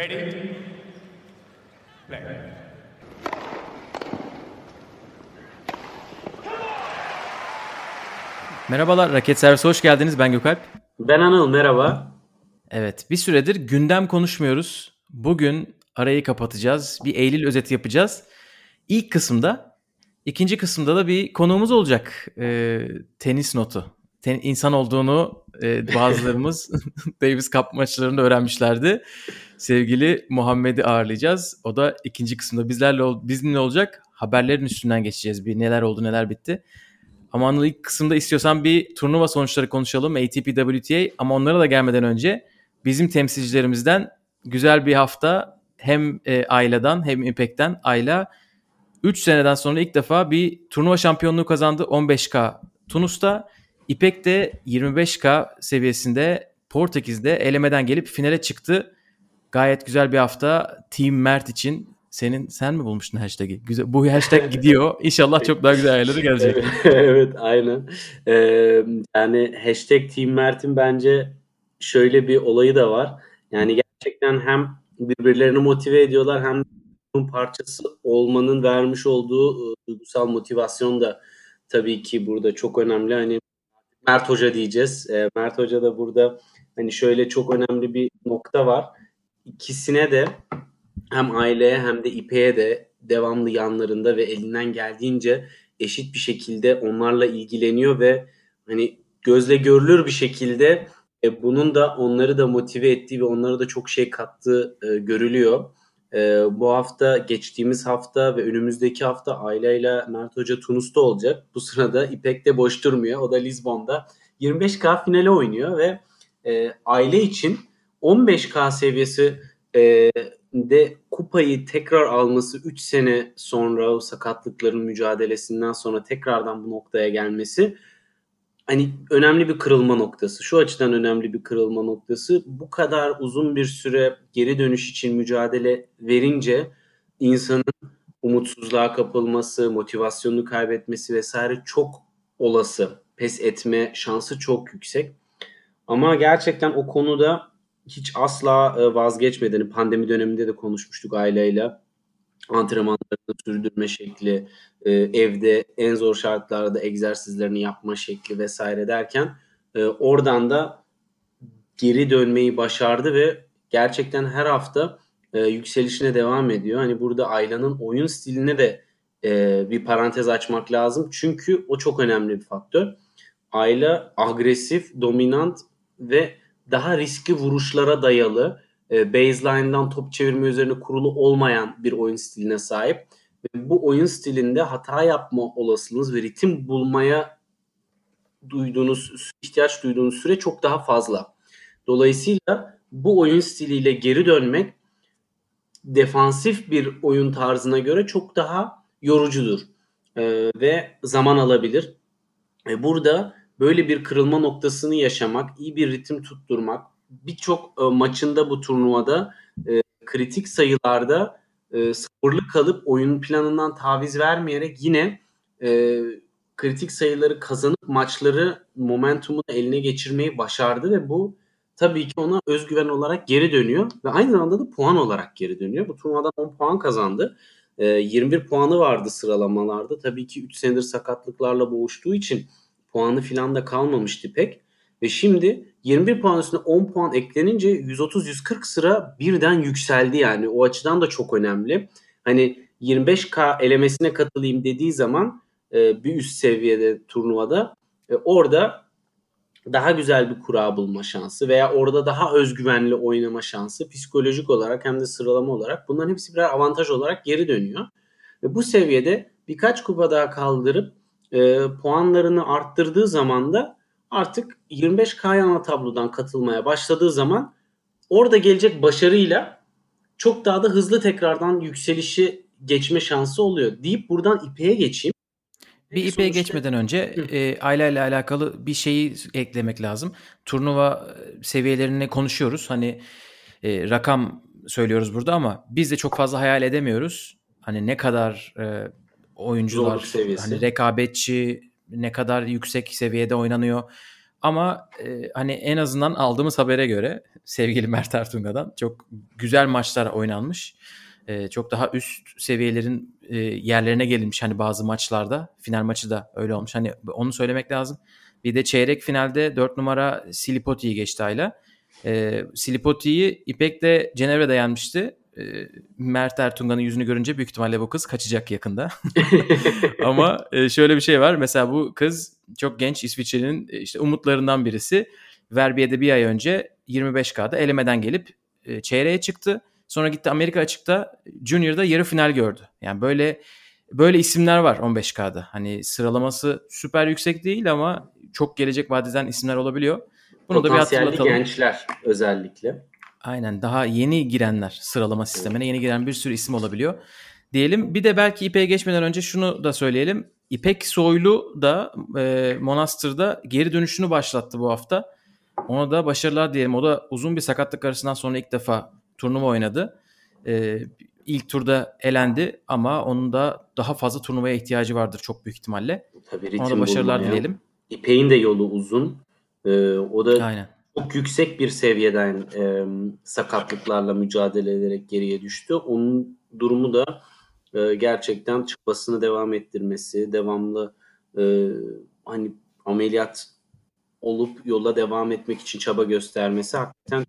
Ready? Play. Merhabalar, Raket Servisi hoş geldiniz. Ben Gökalp. Ben Anıl, merhaba. Evet, bir süredir gündem konuşmuyoruz. Bugün arayı kapatacağız. Bir Eylül özeti yapacağız. İlk kısımda, ikinci kısımda da bir konuğumuz olacak. Ee, tenis notu. Ten, insan olduğunu e, bazılarımız Davis Cup maçlarında öğrenmişlerdi. Sevgili Muhammed'i ağırlayacağız. O da ikinci kısımda bizlerle bizimle olacak. Haberlerin üstünden geçeceğiz. Bir neler oldu, neler bitti. Ama Anıl ilk kısımda istiyorsan bir turnuva sonuçları konuşalım. ATP WTA ama onlara da gelmeden önce bizim temsilcilerimizden güzel bir hafta hem e, Ayla'dan hem İpek'ten Ayla 3 seneden sonra ilk defa bir turnuva şampiyonluğu kazandı 15K Tunus'ta. İpek de 25K seviyesinde Portekiz'de elemeden gelip finale çıktı. Gayet güzel bir hafta Team Mert için senin sen mi bulmuştun hashtag'i? Güzel. Bu hashtag gidiyor. İnşallah çok daha güzel ayarları gelecek. evet aynen. Ee, yani hashtag Team Mert'in bence şöyle bir olayı da var. Yani gerçekten hem birbirlerini motive ediyorlar hem bunun parçası olmanın vermiş olduğu duygusal motivasyon da tabii ki burada çok önemli. Hani Mert Hoca diyeceğiz. E, Mert Hoca da burada hani şöyle çok önemli bir nokta var. İkisine de hem aileye hem de İpek'e de devamlı yanlarında ve elinden geldiğince eşit bir şekilde onlarla ilgileniyor ve hani gözle görülür bir şekilde e, bunun da onları da motive ettiği ve onlara da çok şey kattığı e, görülüyor. E, bu hafta, geçtiğimiz hafta ve önümüzdeki hafta Ayla ile Mert Hoca Tunus'ta olacak. Bu sırada İpek de boş durmuyor. O da Lizbon'da 25K finale oynuyor ve e, aile için 15K seviyesi e, de kupayı tekrar alması 3 sene sonra o sakatlıkların mücadelesinden sonra tekrardan bu noktaya gelmesi hani önemli bir kırılma noktası. Şu açıdan önemli bir kırılma noktası. Bu kadar uzun bir süre geri dönüş için mücadele verince insanın umutsuzluğa kapılması, motivasyonunu kaybetmesi vesaire çok olası. Pes etme şansı çok yüksek. Ama gerçekten o konuda hiç asla e, vazgeçmediğini pandemi döneminde de konuşmuştuk aileyle. Antrenmanlarını sürdürme şekli, e, evde en zor şartlarda egzersizlerini yapma şekli vesaire derken e, oradan da geri dönmeyi başardı ve gerçekten her hafta yükselişine devam ediyor. Hani burada Ayla'nın oyun stiline de bir parantez açmak lazım. Çünkü o çok önemli bir faktör. Ayla agresif, dominant ve daha riskli vuruşlara dayalı e, baseline'dan top çevirme üzerine kurulu olmayan bir oyun stiline sahip. Ve bu oyun stilinde hata yapma olasılığınız ve ritim bulmaya duyduğunuz, ihtiyaç duyduğunuz süre çok daha fazla. Dolayısıyla bu oyun stiliyle geri dönmek defansif bir oyun tarzına göre çok daha yorucudur ee, ve zaman alabilir. E, burada böyle bir kırılma noktasını yaşamak, iyi bir ritim tutturmak, birçok e, maçında bu turnuvada e, kritik sayılarda e, sabırlı kalıp oyun planından taviz vermeyerek yine e, kritik sayıları kazanıp maçları momentumunu eline geçirmeyi başardı ve bu tabii ki ona özgüven olarak geri dönüyor ve aynı zamanda da puan olarak geri dönüyor. Bu turnuvadan 10 puan kazandı. E, 21 puanı vardı sıralamalarda. Tabii ki 3 senedir sakatlıklarla boğuştuğu için puanı filan da kalmamıştı pek. Ve şimdi 21 puan üstüne 10 puan eklenince 130-140 sıra birden yükseldi yani. O açıdan da çok önemli. Hani 25K elemesine katılayım dediği zaman e, bir üst seviyede turnuvada e, orada daha güzel bir kura bulma şansı veya orada daha özgüvenli oynama şansı psikolojik olarak hem de sıralama olarak bunların hepsi birer avantaj olarak geri dönüyor. Ve bu seviyede birkaç kupa daha kaldırıp e, puanlarını arttırdığı zaman da artık 25K ana tablodan katılmaya başladığı zaman orada gelecek başarıyla çok daha da hızlı tekrardan yükselişi geçme şansı oluyor. Deyip buradan İP'ye geçeyim. Bir İP'ye geçmeden önce e, Ayla ile alakalı bir şeyi eklemek lazım. Turnuva e, seviyelerini konuşuyoruz. Hani e, rakam söylüyoruz burada ama biz de çok fazla hayal edemiyoruz. Hani ne kadar e, oyuncular hani rekabetçi ne kadar yüksek seviyede oynanıyor. Ama e, hani en azından aldığımız habere göre sevgili Mert Ertunga'dan çok güzel maçlar oynanmış. E, çok daha üst seviyelerin e, yerlerine gelinmiş hani bazı maçlarda. Final maçı da öyle olmuş. Hani onu söylemek lazım. Bir de çeyrek finalde 4 numara Silipoti'yi geçti Ayla. E, Silipoti'yi İpek de Cenevre'de yenmişti. E, Mert Ertunga'nın yüzünü görünce büyük ihtimalle bu kız kaçacak yakında. Ama e, şöyle bir şey var. Mesela bu kız çok genç İsviçre'nin e, işte umutlarından birisi. Verbiye'de bir ay önce 25K'da elemeden gelip e, çeyreğe çıktı. Sonra gitti Amerika açıkta Junior'da yarı final gördü. Yani böyle böyle isimler var 15K'da. Hani sıralaması süper yüksek değil ama çok gelecek vadeden isimler olabiliyor. Bunu da bir hatırlatalım. gençler özellikle. Aynen daha yeni girenler sıralama sistemine yeni giren bir sürü isim olabiliyor. Diyelim bir de belki İpek'e geçmeden önce şunu da söyleyelim. İpek Soylu da e, Monastır'da geri dönüşünü başlattı bu hafta. Ona da başarılar diyelim. O da uzun bir sakatlık arasından sonra ilk defa turnuva oynadı. E, ilk turda elendi ama onun da daha fazla turnuvaya ihtiyacı vardır çok büyük ihtimalle. Tabii Ona da başarılar dileyelim. İpek'in de yolu uzun. Ee, o da Aynen. Çok yüksek bir seviyeden e, sakatlıklarla mücadele ederek geriye düştü. Onun durumu da e, gerçekten çıkmasını devam ettirmesi, devamlı e, hani ameliyat olup yola devam etmek için çaba göstermesi hakikaten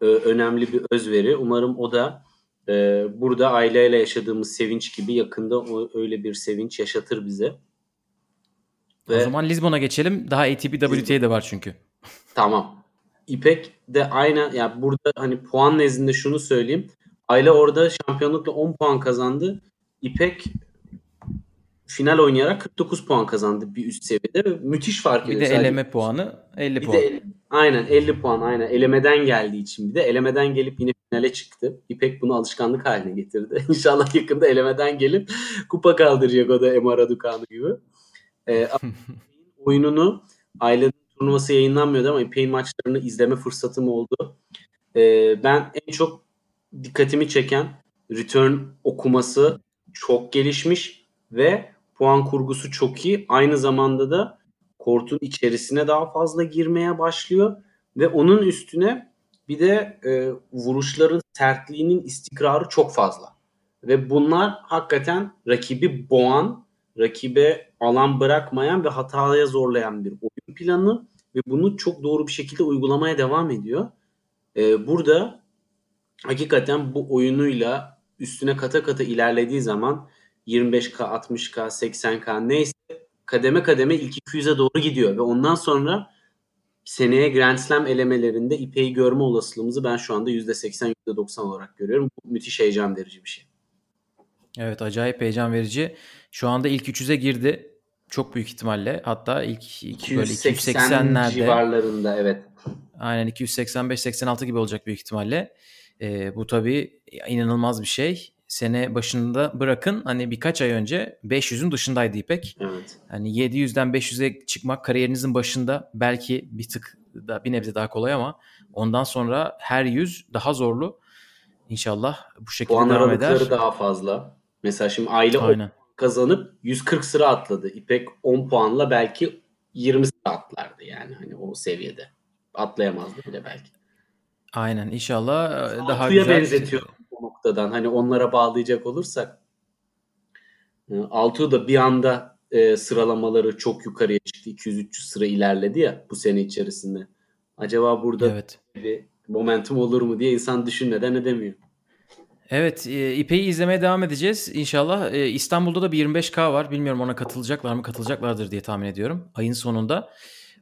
e, önemli bir özveri. Umarım o da e, burada aileyle yaşadığımız sevinç gibi yakında o, öyle bir sevinç yaşatır bize. Ve, o zaman Lisbon'a geçelim. Daha ATP WTA de var çünkü. Tamam. İpek de aynı yani burada hani puan nezdinde şunu söyleyeyim. Aile orada şampiyonlukla 10 puan kazandı. İpek final oynayarak 49 puan kazandı bir üst seviyede. Müthiş fark ediyor. Bir de eleme puanı 50 bir puan. De, aynen 50 puan aynen. Elemeden geldiği için bir de elemeden gelip yine finale çıktı. İpek bunu alışkanlık haline getirdi. İnşallah yakında elemeden gelip kupa kaldıracak o da Emma Raducanu gibi. Ee, oyununu ailenin turnuvası yayınlanmıyordu ama İpek'in maçlarını izleme fırsatım oldu. Ee, ben en çok dikkatimi çeken return okuması çok gelişmiş ve puan kurgusu çok iyi. Aynı zamanda da kortun içerisine daha fazla girmeye başlıyor ve onun üstüne bir de e, vuruşların sertliğinin istikrarı çok fazla. Ve bunlar hakikaten rakibi boğan, rakibe alan bırakmayan ve hataya zorlayan bir oyun planı ve bunu çok doğru bir şekilde uygulamaya devam ediyor. E, burada hakikaten bu oyunuyla üstüne kata kata ilerlediği zaman 25K, 60K, 80K neyse kademe kademe ilk 200'e doğru gidiyor ve ondan sonra seneye Grand Slam elemelerinde İpek'i görme olasılığımızı ben şu anda %80, %90 olarak görüyorum. Bu müthiş heyecan verici bir şey. Evet acayip heyecan verici. Şu anda ilk 300'e girdi. Çok büyük ihtimalle. Hatta ilk, ilk böyle 280'lerde civarlarında evet. Aynen 285-86 gibi olacak büyük ihtimalle. Ee, bu tabii inanılmaz bir şey. Sene başında bırakın hani birkaç ay önce 500'ün dışındaydı İpek. Evet. Hani 700'den 500'e çıkmak kariyerinizin başında belki bir tık da bir nebze daha kolay ama ondan sonra her yüz daha zorlu. İnşallah bu şekilde Puan devam eder. daha fazla. Mesela şimdi aile Aynen. Kazanıp 140 sıra atladı. İpek 10 puanla belki 20 sıra atlardı yani hani o seviyede. Atlayamazdı bile belki. Aynen inşallah e, daha güzel. benzetiyor o noktadan. Hani onlara bağlayacak olursak. E, Altuğ da bir anda e, sıralamaları çok yukarıya çıktı. 200-300 sıra ilerledi ya bu sene içerisinde. Acaba burada evet. bir momentum olur mu diye insan düşünmeden edemiyor. Evet, e, İpek'i izlemeye devam edeceğiz. İnşallah e, İstanbul'da da bir 25K var. Bilmiyorum ona katılacaklar mı? Katılacaklardır diye tahmin ediyorum. Ayın sonunda.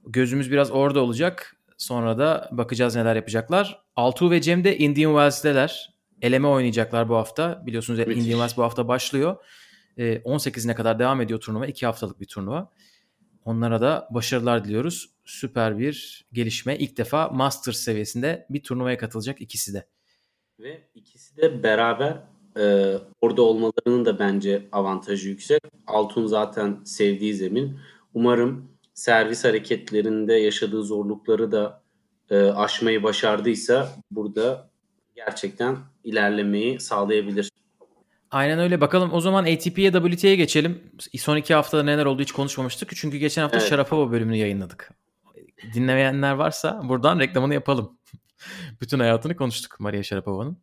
Gözümüz biraz orada olacak. Sonra da bakacağız neler yapacaklar. Altuğ ve Cem de Indian Wells'deler. Eleme oynayacaklar bu hafta. Biliyorsunuz Müthiş. Indian Wells bu hafta başlıyor. E, 18'ine kadar devam ediyor turnuva. 2 haftalık bir turnuva. Onlara da başarılar diliyoruz. Süper bir gelişme. İlk defa Masters seviyesinde bir turnuvaya katılacak ikisi de. Ve ikisi de beraber e, orada olmalarının da bence avantajı yüksek. Altun zaten sevdiği zemin. Umarım servis hareketlerinde yaşadığı zorlukları da e, aşmayı başardıysa burada gerçekten ilerlemeyi sağlayabilir. Aynen öyle. Bakalım o zaman ATP'ye WTA'ye geçelim. Son iki haftada neler oldu hiç konuşmamıştık. Çünkü geçen hafta evet. Sharapova bölümünü yayınladık. dinlemeyenler varsa buradan reklamını yapalım. Bütün hayatını konuştuk Maria Sharapova'nın.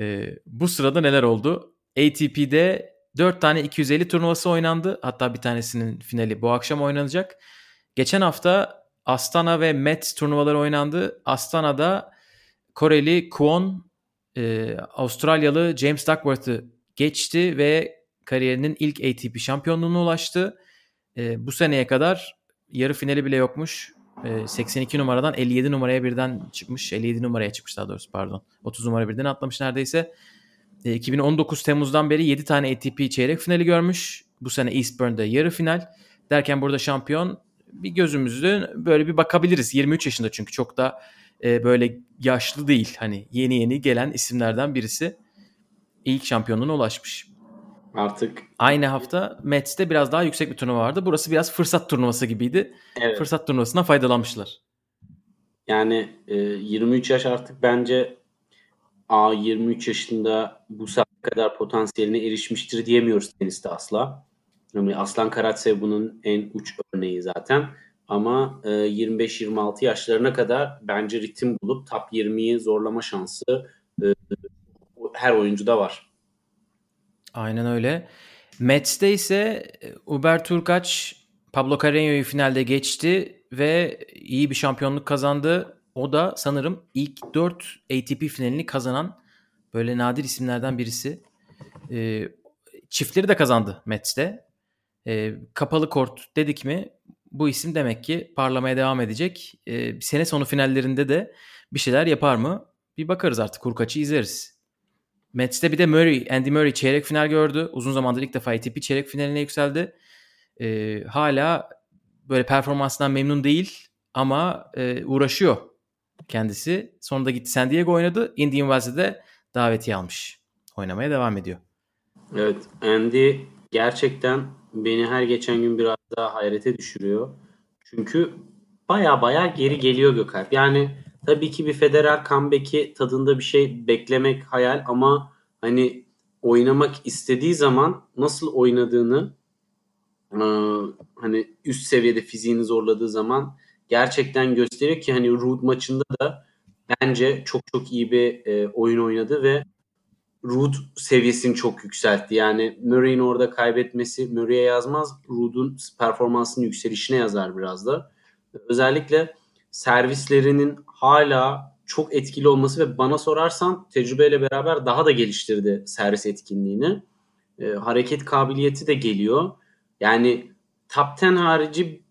Ee, bu sırada neler oldu? ATP'de 4 tane 250 turnuvası oynandı. Hatta bir tanesinin finali bu akşam oynanacak. Geçen hafta Astana ve Met turnuvaları oynandı. Astana'da Koreli Kwon e, Avustralyalı James Duckworth'ı geçti ve kariyerinin ilk ATP şampiyonluğuna ulaştı. E, bu seneye kadar yarı finali bile yokmuş. E, 82 numaradan 57 numaraya birden çıkmış. 57 numaraya çıkmış daha doğrusu pardon. 30 numara birden atlamış neredeyse. E, 2019 Temmuz'dan beri 7 tane ATP çeyrek finali görmüş. Bu sene Eastbourne'da yarı final. Derken burada şampiyon bir gözümüzü böyle bir bakabiliriz. 23 yaşında çünkü çok da e, böyle yaşlı değil. Hani yeni yeni gelen isimlerden birisi. İlk şampiyonluğuna ulaşmış. Artık Aynı hafta Mets'te biraz daha yüksek bir turnuva vardı. Burası biraz fırsat turnuvası gibiydi. evet. Fırsat turnuvasından faydalanmışlar. Yani e, 23 yaş artık bence a 23 yaşında bu saat kadar potansiyeline erişmiştir diyemiyoruz teniste asla. Yani Aslan Karatsev bunun en uç örneği zaten. Ama e, 25-26 yaşlarına kadar bence ritim bulup top 20'yi zorlama şansı e, her oyuncuda var. Aynen öyle. Mets'te ise e, Uber Turkaç Pablo Carreño'yu finalde geçti ve iyi bir şampiyonluk kazandı. O da sanırım ilk 4 ATP finalini kazanan böyle nadir isimlerden birisi. E, çiftleri de kazandı Mets'te. E, kapalı kort dedik mi bu isim demek ki parlamaya devam edecek. E, sene sonu finallerinde de bir şeyler yapar mı? Bir bakarız artık Kurkaç'ı izleriz. Mets'te bir de Murray, Andy Murray çeyrek final gördü. Uzun zamandır ilk defa ATP çeyrek finaline yükseldi. E, hala böyle performansından memnun değil ama e, uğraşıyor kendisi. Sonunda gitti San Diego oynadı. Indian Wells'e de davetiye almış. Oynamaya devam ediyor. Evet, Andy gerçekten beni her geçen gün biraz daha hayrete düşürüyor. Çünkü baya baya geri geliyor Gökalp. Yani tabii ki bir Federer comeback'i tadında bir şey beklemek hayal ama hani oynamak istediği zaman nasıl oynadığını hani üst seviyede fiziğini zorladığı zaman gerçekten gösteriyor ki hani Ruud maçında da bence çok çok iyi bir e, oyun oynadı ve Ruud seviyesini çok yükseltti. Yani Murray'in orada kaybetmesi Murray'e yazmaz. Ruud'un performansının yükselişine yazar biraz da. Özellikle servislerinin hala çok etkili olması ve bana sorarsan tecrübeyle beraber daha da geliştirdi servis etkinliğini. E, hareket kabiliyeti de geliyor. Yani top 10 harici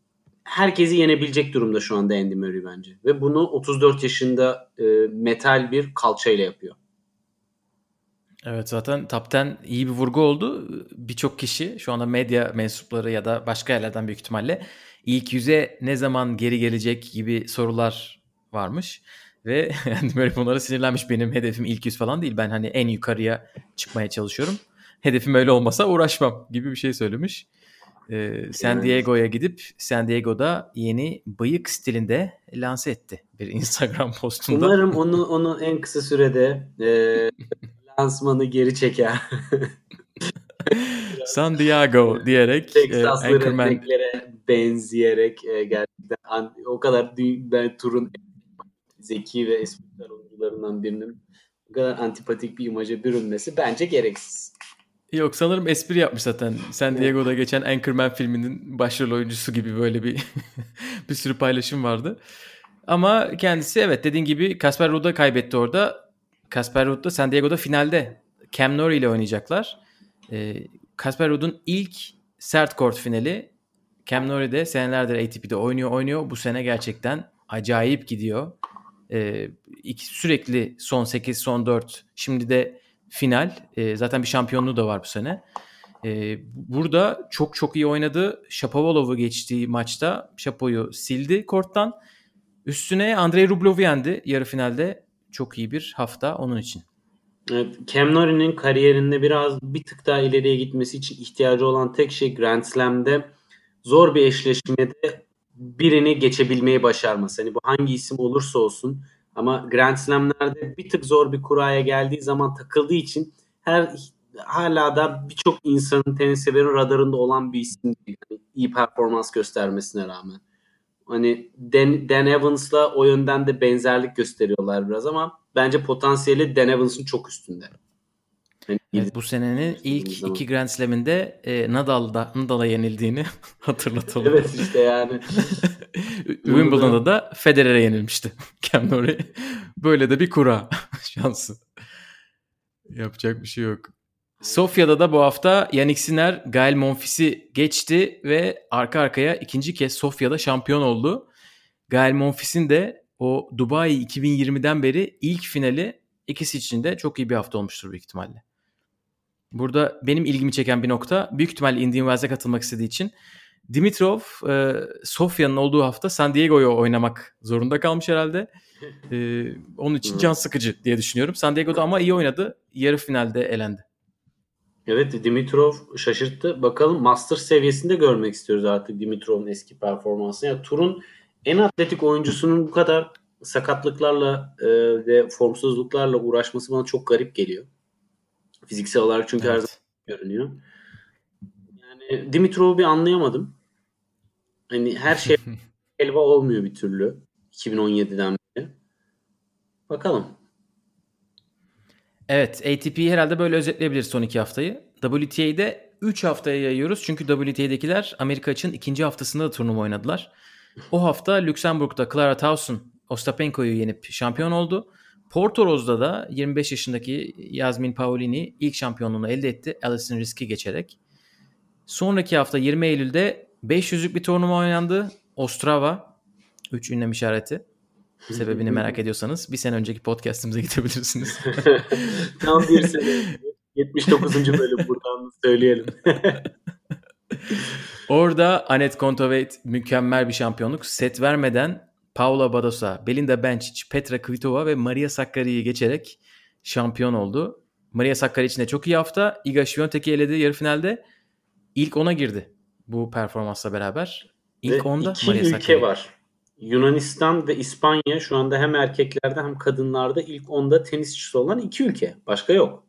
herkesi yenebilecek durumda şu anda Andy Murray bence. Ve bunu 34 yaşında e, metal bir kalçayla yapıyor. Evet zaten Top 10 iyi bir vurgu oldu. Birçok kişi şu anda medya mensupları ya da başka yerlerden büyük ihtimalle ilk yüze ne zaman geri gelecek gibi sorular varmış. Ve yani böyle bunlara sinirlenmiş benim hedefim ilk yüz falan değil. Ben hani en yukarıya çıkmaya çalışıyorum. Hedefim öyle olmasa uğraşmam gibi bir şey söylemiş. Ee, San Diego'ya gidip San Diego'da yeni bıyık stilinde lanse etti bir Instagram postunda. Umarım onu onu en kısa sürede e, lansmanı geri çeker. San Diego diyerek Texaslı e, Anchorman benzeyerek e, gerçekten an, o kadar ben turun zeki ve espriter oyuncularından birinin bu kadar antipatik bir imaja bürünmesi bence gereksiz. Yok sanırım espri yapmış zaten. San Diego'da geçen Anchorman filminin başrol oyuncusu gibi böyle bir bir sürü paylaşım vardı. Ama kendisi evet dediğin gibi Kasper Ruud'a kaybetti orada. Kasper Ruud da San Diego'da finalde Cam Norrie ile oynayacaklar. Kasper ee, Ruud'un ilk sert kort finali. Cam Norrie de senelerdir ATP'de oynuyor oynuyor. Bu sene gerçekten acayip gidiyor. Ee, iki, sürekli son 8, son 4. Şimdi de final. E, zaten bir şampiyonluğu da var bu sene. E, burada çok çok iyi oynadı. Shapovalov'u geçtiği maçta Shapo'yu sildi korttan. Üstüne Andrei Rublev'u yendi yarı finalde. Çok iyi bir hafta onun için. Evet, Cam Norrie'nin kariyerinde biraz bir tık daha ileriye gitmesi için ihtiyacı olan tek şey Grand Slam'de zor bir eşleşmede birini geçebilmeyi başarması. Hani bu hangi isim olursa olsun ama Grand Slam'lerde bir tık zor bir kuraya geldiği zaman takıldığı için her hala da birçok insanın tenis severin radarında olan bir isim değil. Yani iyi performans göstermesine rağmen. Hani Dan, Dan Evans'la o yönden de benzerlik gösteriyorlar biraz ama bence potansiyeli Dan Evans'ın çok üstünde. Evet, bu senenin ilk zaman. iki Grand Slam'inde e, Nadal'da Nadal'a yenildiğini hatırlatalım. evet işte yani. Wimbledon'da da Federer'e yenilmişti Cam. Böyle de bir kura şansı. Yapacak bir şey yok. Sofya'da da bu hafta Yannick Sinner Gael Monfils'i geçti ve arka arkaya ikinci kez Sofya'da şampiyon oldu. Gael Monfils'in de o Dubai 2020'den beri ilk finali ikisi için de çok iyi bir hafta olmuştur büyük ihtimalle. Burada benim ilgimi çeken bir nokta büyük ihtimalle Indian Wells'e katılmak istediği için Dimitrov e, Sofya'nın olduğu hafta San Diego'yu oynamak zorunda kalmış herhalde. E, onun için can sıkıcı diye düşünüyorum. San Diego'da ama iyi oynadı. Yarı finalde elendi. Evet Dimitrov şaşırttı. Bakalım master seviyesinde görmek istiyoruz artık Dimitrov'un eski performansını. Yani turun en atletik oyuncusunun bu kadar sakatlıklarla e, ve formsuzluklarla uğraşması bana çok garip geliyor. Fiziksel olarak çünkü evet. her zaman görünüyor. Yani Dimitrov'u bir anlayamadım. Hani her şey elva olmuyor bir türlü. 2017'den beri. Bakalım. Evet ATP'yi herhalde böyle özetleyebiliriz son iki haftayı. WTA'de 3 haftaya yayıyoruz. Çünkü WTA'dekiler Amerika için ikinci haftasında da turnuva oynadılar. O hafta Lüksemburg'da Clara Tauson Ostapenko'yu yenip şampiyon oldu. Portoroz'da da 25 yaşındaki Yasmin Paolini ilk şampiyonluğunu elde etti. Alison Risk'i geçerek. Sonraki hafta 20 Eylül'de 500'lük bir turnuva oynandı. Ostrava 3 ünlem işareti. Sebebini merak ediyorsanız bir sene önceki podcastimize gidebilirsiniz. Tam bir sene. 79. bölüm buradan söyleyelim. Orada Anet Kontaveit mükemmel bir şampiyonluk. Set vermeden Paula Badosa, Belinda Bencic, Petra Kvitova ve Maria Sakkari'yi geçerek şampiyon oldu. Maria Sakkari için de çok iyi hafta. Iga Świątek'i eledi yarı finalde. İlk ona girdi bu performansla beraber. İlk onda iki Maria ülke Sakkari. var. Yunanistan ve İspanya şu anda hem erkeklerde hem kadınlarda ilk onda tenisçisi olan iki ülke. Başka yok.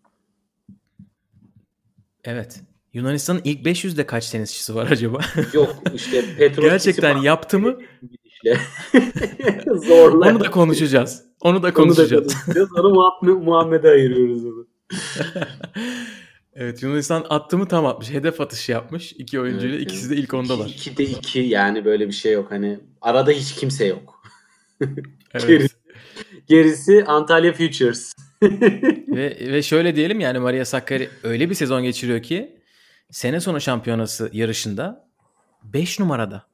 Evet. Yunanistan'ın ilk 500'de kaç tenisçisi var acaba? Yok işte Petros Gerçekten yaptı mı? Zorla. Onu da konuşacağız. Onu da konuşacağız. Onu da konuşacağız. Onu Muhammed'e ayırıyoruz onu. evet Yunanistan attı mı tam atmış. Hedef atışı yapmış. iki oyuncuyla. Evet, ikisi de ilk ondalar. İki, iki de iki yani böyle bir şey yok. Hani arada hiç kimse yok. evet. Gerisi, gerisi Antalya Futures. ve, ve şöyle diyelim yani Maria Sakkari öyle bir sezon geçiriyor ki sene sonu şampiyonası yarışında 5 numarada.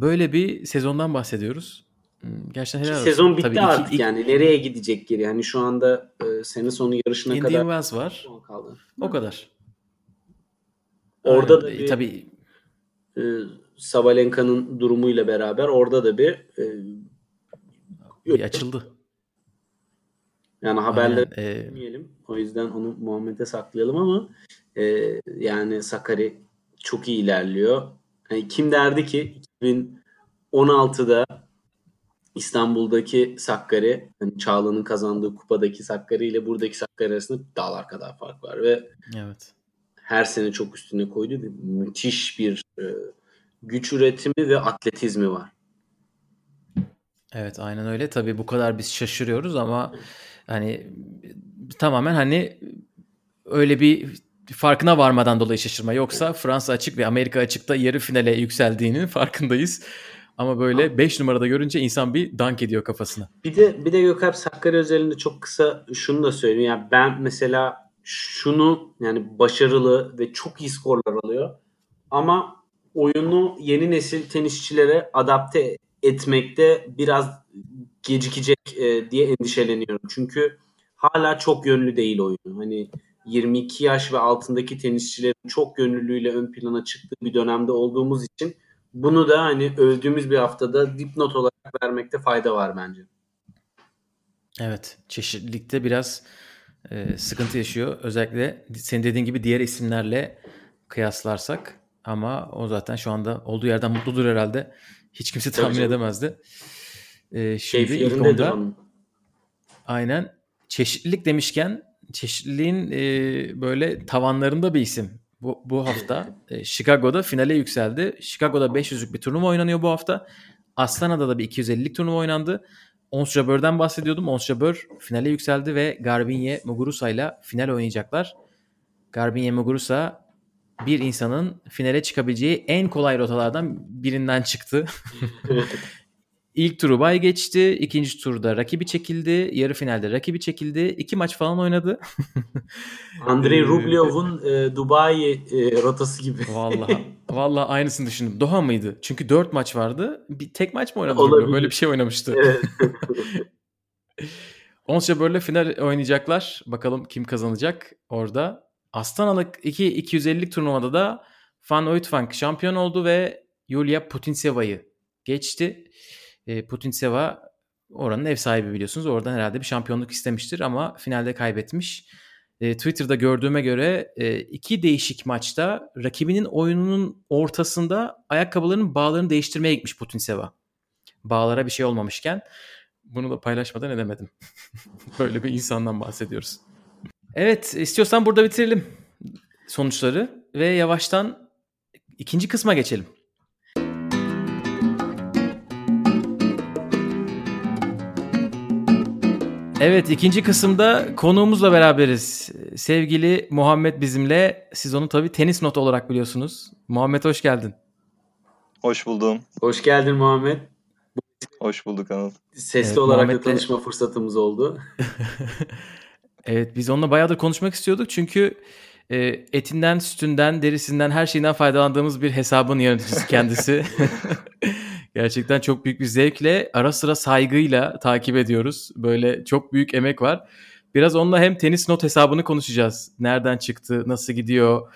Böyle bir sezondan bahsediyoruz. Hmm, gerçekten helal olsun. Sezon bitti Tabii artık iki, yani. Nereye gidecek geri? Yani şu anda e, sene sonu yarışına Indian kadar. Wells var. Kaldı. O kadar. Orada Aynen. da bir Tabii. E, Sabalenka'nın durumuyla beraber orada da bir e, bir açıldı. Yani haberleri e... bilmeyelim. O yüzden onu Muhammed'e saklayalım ama e, yani Sakari çok iyi ilerliyor. Yani kim derdi ki 2016'da İstanbul'daki Sakkari, yani Çağla'nın kazandığı kupadaki Sakkari ile buradaki Sakkari arasında dağlar kadar fark var ve evet. her sene çok üstüne koydu ve müthiş bir e, güç üretimi ve atletizmi var. Evet aynen öyle. Tabii bu kadar biz şaşırıyoruz ama hani tamamen hani öyle bir farkına varmadan dolayı şaşırma. Yoksa Fransa açık ve Amerika açıkta yarı finale yükseldiğinin farkındayız. Ama böyle 5 numarada görünce insan bir dank ediyor kafasına. Bir de bir de Gökalp Sakkari özelinde çok kısa şunu da söyleyeyim. Yani ben mesela şunu yani başarılı ve çok iyi skorlar alıyor. Ama oyunu yeni nesil tenisçilere adapte etmekte biraz gecikecek e, diye endişeleniyorum. Çünkü hala çok yönlü değil oyunu. Hani 22 yaş ve altındaki tenisçilerin çok gönüllüyle ön plana çıktığı bir dönemde olduğumuz için bunu da hani övdüğümüz bir haftada dipnot olarak vermekte fayda var bence. Evet. Çeşitlilikte biraz e, sıkıntı yaşıyor. Özellikle senin dediğin gibi diğer isimlerle kıyaslarsak. Ama o zaten şu anda olduğu yerden mutludur herhalde. Hiç kimse tahmin Tabii edemezdi. E, şimdi ilk onda, aynen çeşitlilik demişken çeşitliliğin e, böyle tavanlarında bir isim bu, bu hafta e, Chicago'da finale yükseldi. Chicago'da 500'lük bir turnuva oynanıyor bu hafta. Astana'da da bir 250'lik turnuva oynandı. Ons Jabeur'den bahsediyordum. Ons Jabeur finale yükseldi ve Garbinye Muguruza ile final oynayacaklar. Garbinye Muguruza bir insanın finale çıkabileceği en kolay rotalardan birinden çıktı. İlk turu bay geçti. ikinci turda rakibi çekildi. Yarı finalde rakibi çekildi. İki maç falan oynadı. Andrei Rublev'un e, Dubai e, rotası gibi. Vallahi vallahi aynısını düşündüm. Doha mıydı? Çünkü dört maç vardı. Bir tek maç mı oynadı? Olabilir. Böyle bir şey oynamıştı. Evet. Onsya böyle final oynayacaklar. Bakalım kim kazanacak orada. Astanalık 2 250'lik turnuvada da Van Oytvank şampiyon oldu ve Yulia Putinseva'yı geçti. E, Putinseva oranın ev sahibi biliyorsunuz. Oradan herhalde bir şampiyonluk istemiştir ama finalde kaybetmiş. E, Twitter'da gördüğüme göre e, iki değişik maçta rakibinin oyununun ortasında ayakkabılarının bağlarını değiştirmeye gitmiş Putinseva. Bağlara bir şey olmamışken bunu da paylaşmadan edemedim. Böyle bir insandan bahsediyoruz. Evet istiyorsan burada bitirelim sonuçları ve yavaştan ikinci kısma geçelim. Evet ikinci kısımda konuğumuzla beraberiz. Sevgili Muhammed bizimle. Siz onu tabii tenis notu olarak biliyorsunuz. Muhammed hoş geldin. Hoş buldum. Hoş geldin Muhammed. Hoş bulduk Anıl. Sesli Evet, olarak da Muhammed'le- tanışma fırsatımız oldu. Evet biz onunla bayağıdır konuşmak istiyorduk çünkü e, etinden, sütünden, derisinden, her şeyinden faydalandığımız bir hesabın yöneticisi kendisi. Gerçekten çok büyük bir zevkle, ara sıra saygıyla takip ediyoruz. Böyle çok büyük emek var. Biraz onunla hem tenis not hesabını konuşacağız. Nereden çıktı, nasıl gidiyor?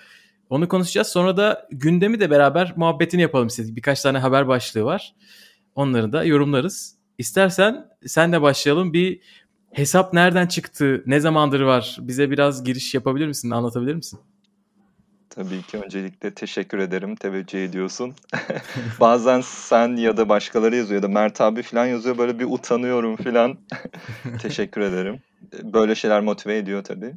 Onu konuşacağız. Sonra da gündemi de beraber muhabbetini yapalım istedik. Birkaç tane haber başlığı var. Onları da yorumlarız. İstersen senle başlayalım. Bir hesap nereden çıktı, ne zamandır var? Bize biraz giriş yapabilir misin, anlatabilir misin? Tabii ki öncelikle teşekkür ederim. Teveccüh ediyorsun. Bazen sen ya da başkaları yazıyor ya da Mert abi falan yazıyor. Böyle bir utanıyorum falan. teşekkür ederim. Böyle şeyler motive ediyor tabii.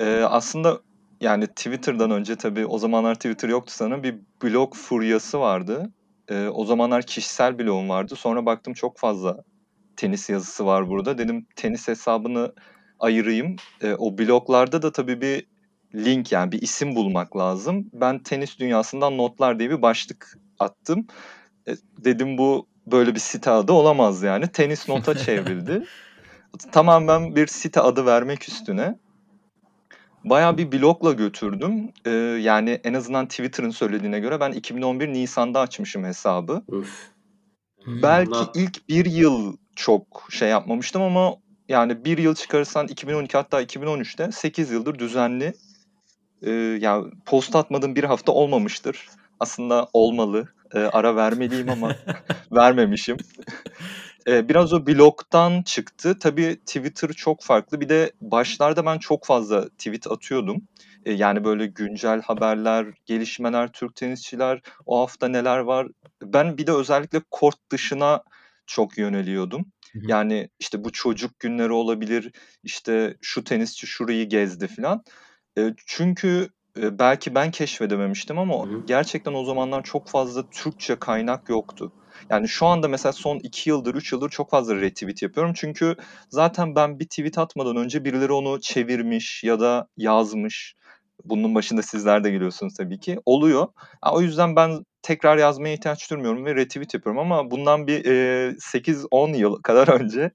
Ee, aslında yani Twitter'dan önce tabii o zamanlar Twitter yoktu sanırım. Bir blog furyası vardı. Ee, o zamanlar kişisel blogum vardı. Sonra baktım çok fazla tenis yazısı var burada. Dedim tenis hesabını ayırayım. Ee, o bloglarda da tabii bir link yani bir isim bulmak lazım. Ben tenis dünyasından notlar diye bir başlık attım. E, dedim bu böyle bir site adı olamaz yani. Tenis nota çevrildi. Tamamen bir site adı vermek üstüne. Bayağı bir blogla götürdüm. Ee, yani en azından Twitter'ın söylediğine göre ben 2011 Nisan'da açmışım hesabı. Üf. Belki Anlat. ilk bir yıl çok şey yapmamıştım ama yani bir yıl çıkarırsan 2012 hatta 2013'te 8 yıldır düzenli e, yani post atmadığım bir hafta olmamıştır. Aslında olmalı. E, ara vermeliyim ama vermemişim. E, biraz o blogdan çıktı. Tabii Twitter çok farklı. Bir de başlarda ben çok fazla tweet atıyordum. E, yani böyle güncel haberler, gelişmeler, Türk tenisçiler, o hafta neler var. Ben bir de özellikle kort dışına çok yöneliyordum. Yani işte bu çocuk günleri olabilir, işte şu tenisçi şurayı gezdi falan. E, çünkü e, belki ben keşfedememiştim ama Hı gerçekten o zamanlar çok fazla Türkçe kaynak yoktu. Yani şu anda mesela son 2 yıldır, 3 yıldır çok fazla retweet yapıyorum. Çünkü zaten ben bir tweet atmadan önce birileri onu çevirmiş ya da yazmış. Bunun başında sizler de geliyorsunuz tabii ki. Oluyor. Ha, O yüzden ben tekrar yazmaya ihtiyaç duymuyorum ve retweet yapıyorum ama bundan bir e, 8-10 yıl kadar önce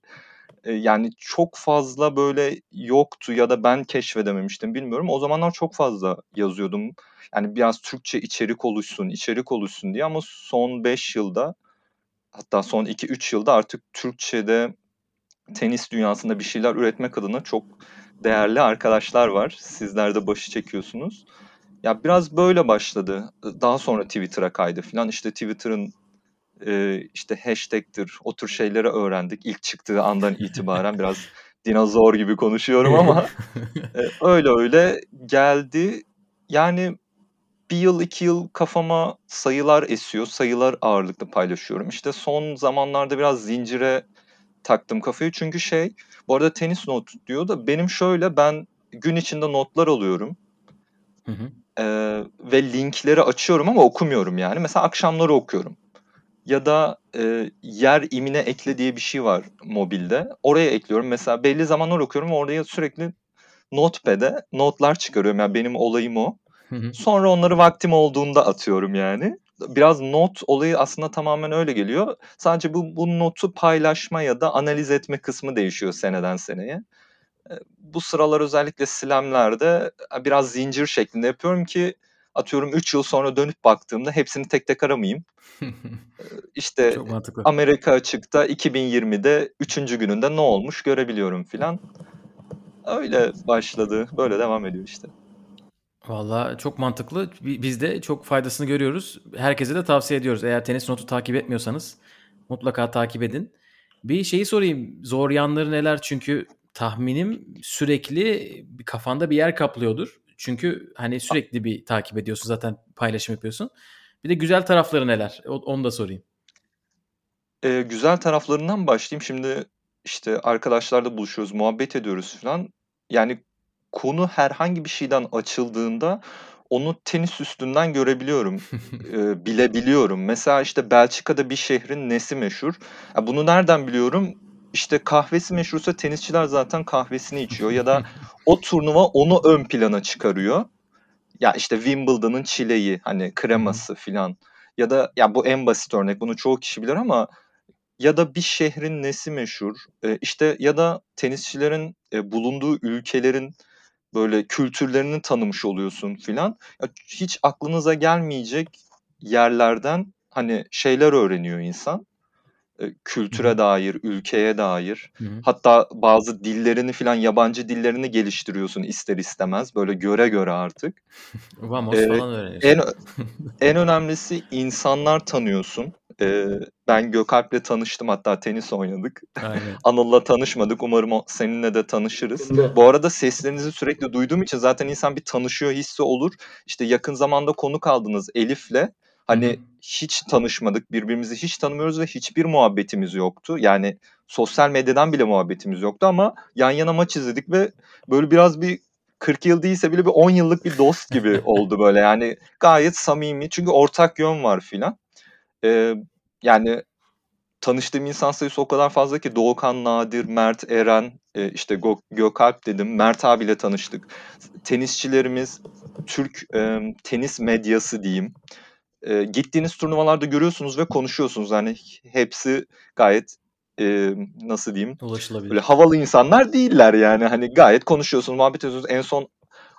e, yani çok fazla böyle yoktu ya da ben keşfedememiştim bilmiyorum. O zamanlar çok fazla yazıyordum. Yani biraz Türkçe içerik oluşsun, içerik oluşsun diye ama son 5 yılda hatta son 2-3 yılda artık Türkçe'de tenis dünyasında bir şeyler üretmek adına çok değerli arkadaşlar var. Sizler de başı çekiyorsunuz. Ya biraz böyle başladı. Daha sonra Twitter'a kaydı falan. İşte Twitter'ın e, işte hashtag'tir, o tür şeyleri öğrendik. İlk çıktığı andan itibaren biraz dinozor gibi konuşuyorum ama e, öyle öyle geldi. Yani bir yıl iki yıl kafama sayılar esiyor. Sayılar ağırlıklı paylaşıyorum. İşte son zamanlarda biraz zincire taktım kafayı. Çünkü şey bu arada tenis not diyor da benim şöyle ben gün içinde notlar alıyorum. Hı hı. Ee, ve linkleri açıyorum ama okumuyorum yani. Mesela akşamları okuyorum. Ya da e, yer imine ekle diye bir şey var mobilde. Oraya ekliyorum. Mesela belli zamanlar okuyorum oraya sürekli Notepad'e notlar çıkarıyorum. Yani benim olayım o. Sonra onları vaktim olduğunda atıyorum yani. Biraz not olayı aslında tamamen öyle geliyor. Sadece bu, bu notu paylaşma ya da analiz etme kısmı değişiyor seneden seneye. E, bu sıralar özellikle slamlerde biraz zincir şeklinde yapıyorum ki atıyorum 3 yıl sonra dönüp baktığımda hepsini tek tek aramayayım. E, işte. Amerika açıkta 2020'de 3. gününde ne olmuş görebiliyorum filan. Öyle başladı. Böyle devam ediyor işte. Valla çok mantıklı. Bi- Biz de çok faydasını görüyoruz. Herkese de tavsiye ediyoruz. Eğer tenis notu takip etmiyorsanız mutlaka takip edin. Bir şeyi sorayım. Zor yanları neler? Çünkü tahminim sürekli kafanda bir yer kaplıyordur. Çünkü hani sürekli bir takip ediyorsun zaten paylaşım yapıyorsun. Bir de güzel tarafları neler? Onu da sorayım. Ee, güzel taraflarından başlayayım. Şimdi işte arkadaşlarla buluşuyoruz, muhabbet ediyoruz falan. Yani konu herhangi bir şeyden açıldığında onu tenis üstünden görebiliyorum, e, bilebiliyorum. Mesela işte Belçika'da bir şehrin nesi meşhur? Ya bunu nereden biliyorum? İşte kahvesi meşhursa tenisçiler zaten kahvesini içiyor ya da o turnuva onu ön plana çıkarıyor. Ya işte Wimbledon'ın çileği hani kreması filan ya da ya bu en basit örnek bunu çoğu kişi bilir ama ya da bir şehrin nesi meşhur e, işte ya da tenisçilerin e, bulunduğu ülkelerin böyle kültürlerini tanımış oluyorsun filan. Hiç aklınıza gelmeyecek yerlerden hani şeyler öğreniyor insan. Kültüre dair, ülkeye dair. Hı hı. Hatta bazı dillerini filan yabancı dillerini geliştiriyorsun ister istemez böyle göre göre artık. Vamos Ee, falan öğreniyorsun. En en önemlisi insanlar tanıyorsun. Ee, ben Gökalp'le tanıştım hatta tenis oynadık. Aynen. Anıl'la tanışmadık. Umarım o- seninle de tanışırız. Bu arada seslerinizi sürekli duyduğum için zaten insan bir tanışıyor hissi olur. İşte yakın zamanda konuk aldınız Elif'le. Hani hiç tanışmadık, birbirimizi hiç tanımıyoruz ve hiçbir muhabbetimiz yoktu. Yani sosyal medyadan bile muhabbetimiz yoktu ama yan yana maç izledik ve böyle biraz bir 40 yıl değilse bile bir 10 yıllık bir dost gibi oldu böyle. Yani gayet samimi çünkü ortak yön var filan. Ee, yani tanıştığım insan sayısı o kadar fazla ki Doğukan Nadir, Mert Eren, e, işte Gö- Gökalp dedim. Mert abiyle tanıştık. Tenisçilerimiz, Türk e, tenis medyası diyeyim. E, gittiğiniz turnuvalarda görüyorsunuz ve konuşuyorsunuz. Yani hepsi gayet e, nasıl diyeyim Ulaşılabilir. böyle havalı insanlar değiller yani. Hani gayet konuşuyorsunuz, muhabbet ediyorsunuz. En son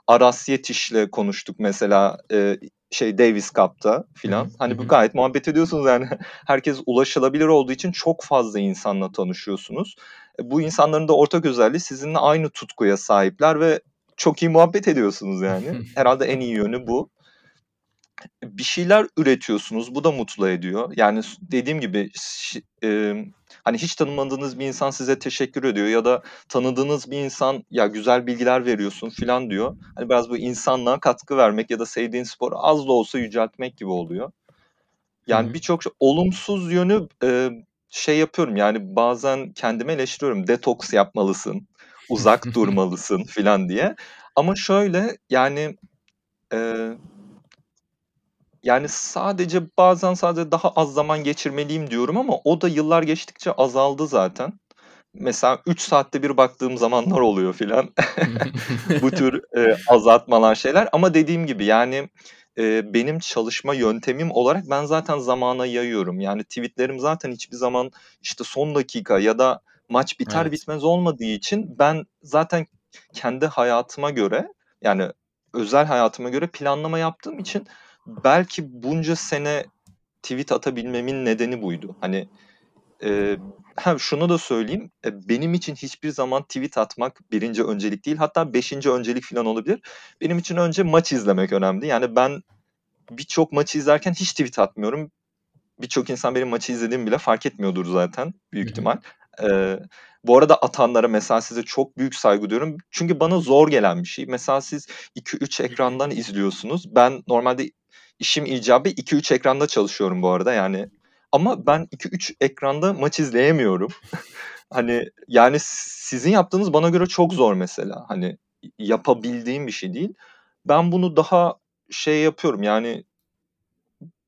Aras Yetiş'le konuştuk mesela e, şey Davis Cup'ta filan. Hani bu gayet muhabbet ediyorsunuz yani. Herkes ulaşılabilir olduğu için çok fazla insanla tanışıyorsunuz. E, bu insanların da ortak özelliği sizinle aynı tutkuya sahipler ve çok iyi muhabbet ediyorsunuz yani. Herhalde en iyi yönü bu. Bir şeyler üretiyorsunuz. Bu da mutlu ediyor. Yani dediğim gibi e, hani hiç tanımadığınız bir insan size teşekkür ediyor ya da tanıdığınız bir insan ya güzel bilgiler veriyorsun filan diyor. Hani biraz bu insanlığa katkı vermek ya da sevdiğin sporu az da olsa yüceltmek gibi oluyor. Yani birçok olumsuz yönü e, şey yapıyorum yani bazen kendime eleştiriyorum. Detoks yapmalısın, uzak durmalısın filan diye. Ama şöyle yani e, yani sadece bazen sadece daha az zaman geçirmeliyim diyorum ama o da yıllar geçtikçe azaldı zaten. Mesela 3 saatte bir baktığım zamanlar oluyor filan. Bu tür e, azaltmalar şeyler ama dediğim gibi yani e, benim çalışma yöntemim olarak ben zaten zamana yayıyorum. Yani tweetlerim zaten hiçbir zaman işte son dakika ya da maç biter Evet. bitmez olmadığı için ben zaten kendi hayatıma göre yani özel hayatıma göre planlama yaptığım için belki bunca sene tweet atabilmemin nedeni buydu. Hani e, ha, şunu da söyleyeyim. e, benim için hiçbir zaman tweet atmak birinci öncelik değil. Hatta beşinci öncelik falan olabilir. Benim için önce maç izlemek önemli. Yani ben birçok maçı izlerken hiç tweet atmıyorum. Birçok insan benim maçı izlediğimi bile fark etmiyordur zaten büyük ihtimal. E, bu arada atanlara mesela size çok büyük saygı duyuyorum. Çünkü bana zor gelen bir şey. Mesela siz 2-3 ekrandan izliyorsunuz. Ben normalde işim icabı 2-3 ekranda çalışıyorum bu arada yani. Ama ben 2-3 ekranda maç izleyemiyorum. Hani yani sizin yaptığınız bana göre çok zor mesela. Hani yapabildiğim bir şey değil. Ben bunu daha şey yapıyorum yani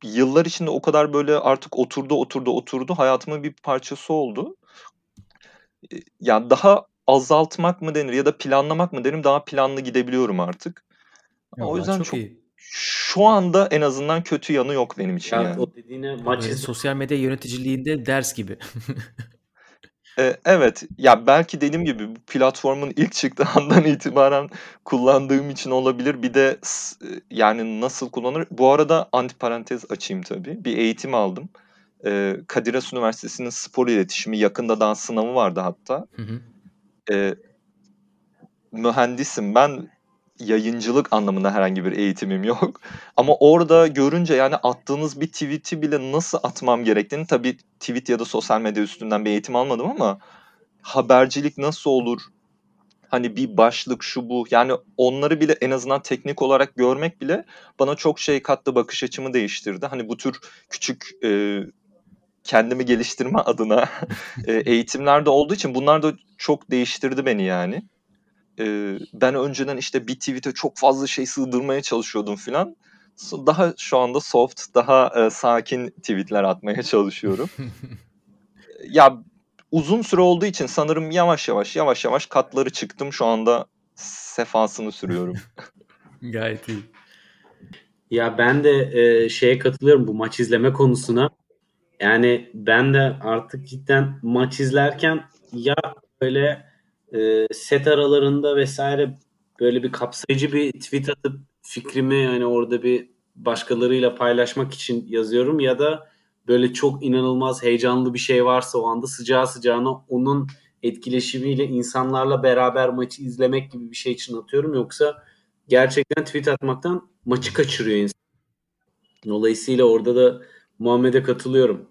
yıllar içinde o kadar böyle artık oturdu oturdu oturdu hayatımın bir parçası oldu. Eee, yani daha azaltmak mı denir ya da planlamak mı derim daha planlı gidebiliyorum artık. o Vallahi yüzden çok çok iyi. Şu anda en azından kötü yanı yok benim için Ya yani. o dediğine maç izle sosyal medya yöneticiliğinde ders gibi. Eee, evet, ya belki dediğim gibi bu platformun ilk çıktığı andan itibaren kullandığım için olabilir. Bir de s yani nasıl kullanır Bu arada antiparantez açayım tabii. Bir eğitim aldım. Eee, Kadir Has Üniversitesi'nin spor iletişimi yakında daha sınavı vardı hatta. Hı hı. Eee mühendisim ben. Yayıncılık anlamında herhangi bir eğitimim yok. Ama orada görünce yani attığınız bir tweet'i bile nasıl atmam gerektiğini tabii tweet ya da sosyal medya üstünden bir eğitim almadım ama habercilik nasıl olur? Hani bir başlık şu bu yani onları bile en azından teknik olarak görmek bile bana çok şey kattı, bakış açımı değiştirdi. Hani bu tür küçük, eee, kendimi geliştirme adına eee, eğitimler de olduğu için bunlar da çok değiştirdi beni yani. Eee, ben önceden işte bir tweet'e çok fazla şey sığdırmaya çalışıyordum filan. So daha şu anda soft, daha, eee, sakin tweet'ler atmaya çalışıyorum. Ya uzun süre olduğu için sanırım yavaş yavaş, yavaş yavaş katları çıktım. Şu anda sefasını sürüyorum. Gayet iyi. Ya ben de eee, şeye katılıyorum bu maç izleme konusuna. Yani ben de artık cidden maç izlerken ya böyle eee, set aralarında vesaire böyle bir kapsayıcı bir tweet atıp fikrimi hani orada bir başkalarıyla paylaşmak için yazıyorum ya da böyle çok inanılmaz heyecanlı bir şey varsa o anda sıcağı sıcağına onun etkileşimiyle insanlarla beraber maçı izlemek gibi bir şey için atıyorum. Yoksa gerçekten tweet atmaktan maçı kaçırıyor insan. Dolayısıyla orada da Muhammed'e katılıyorum.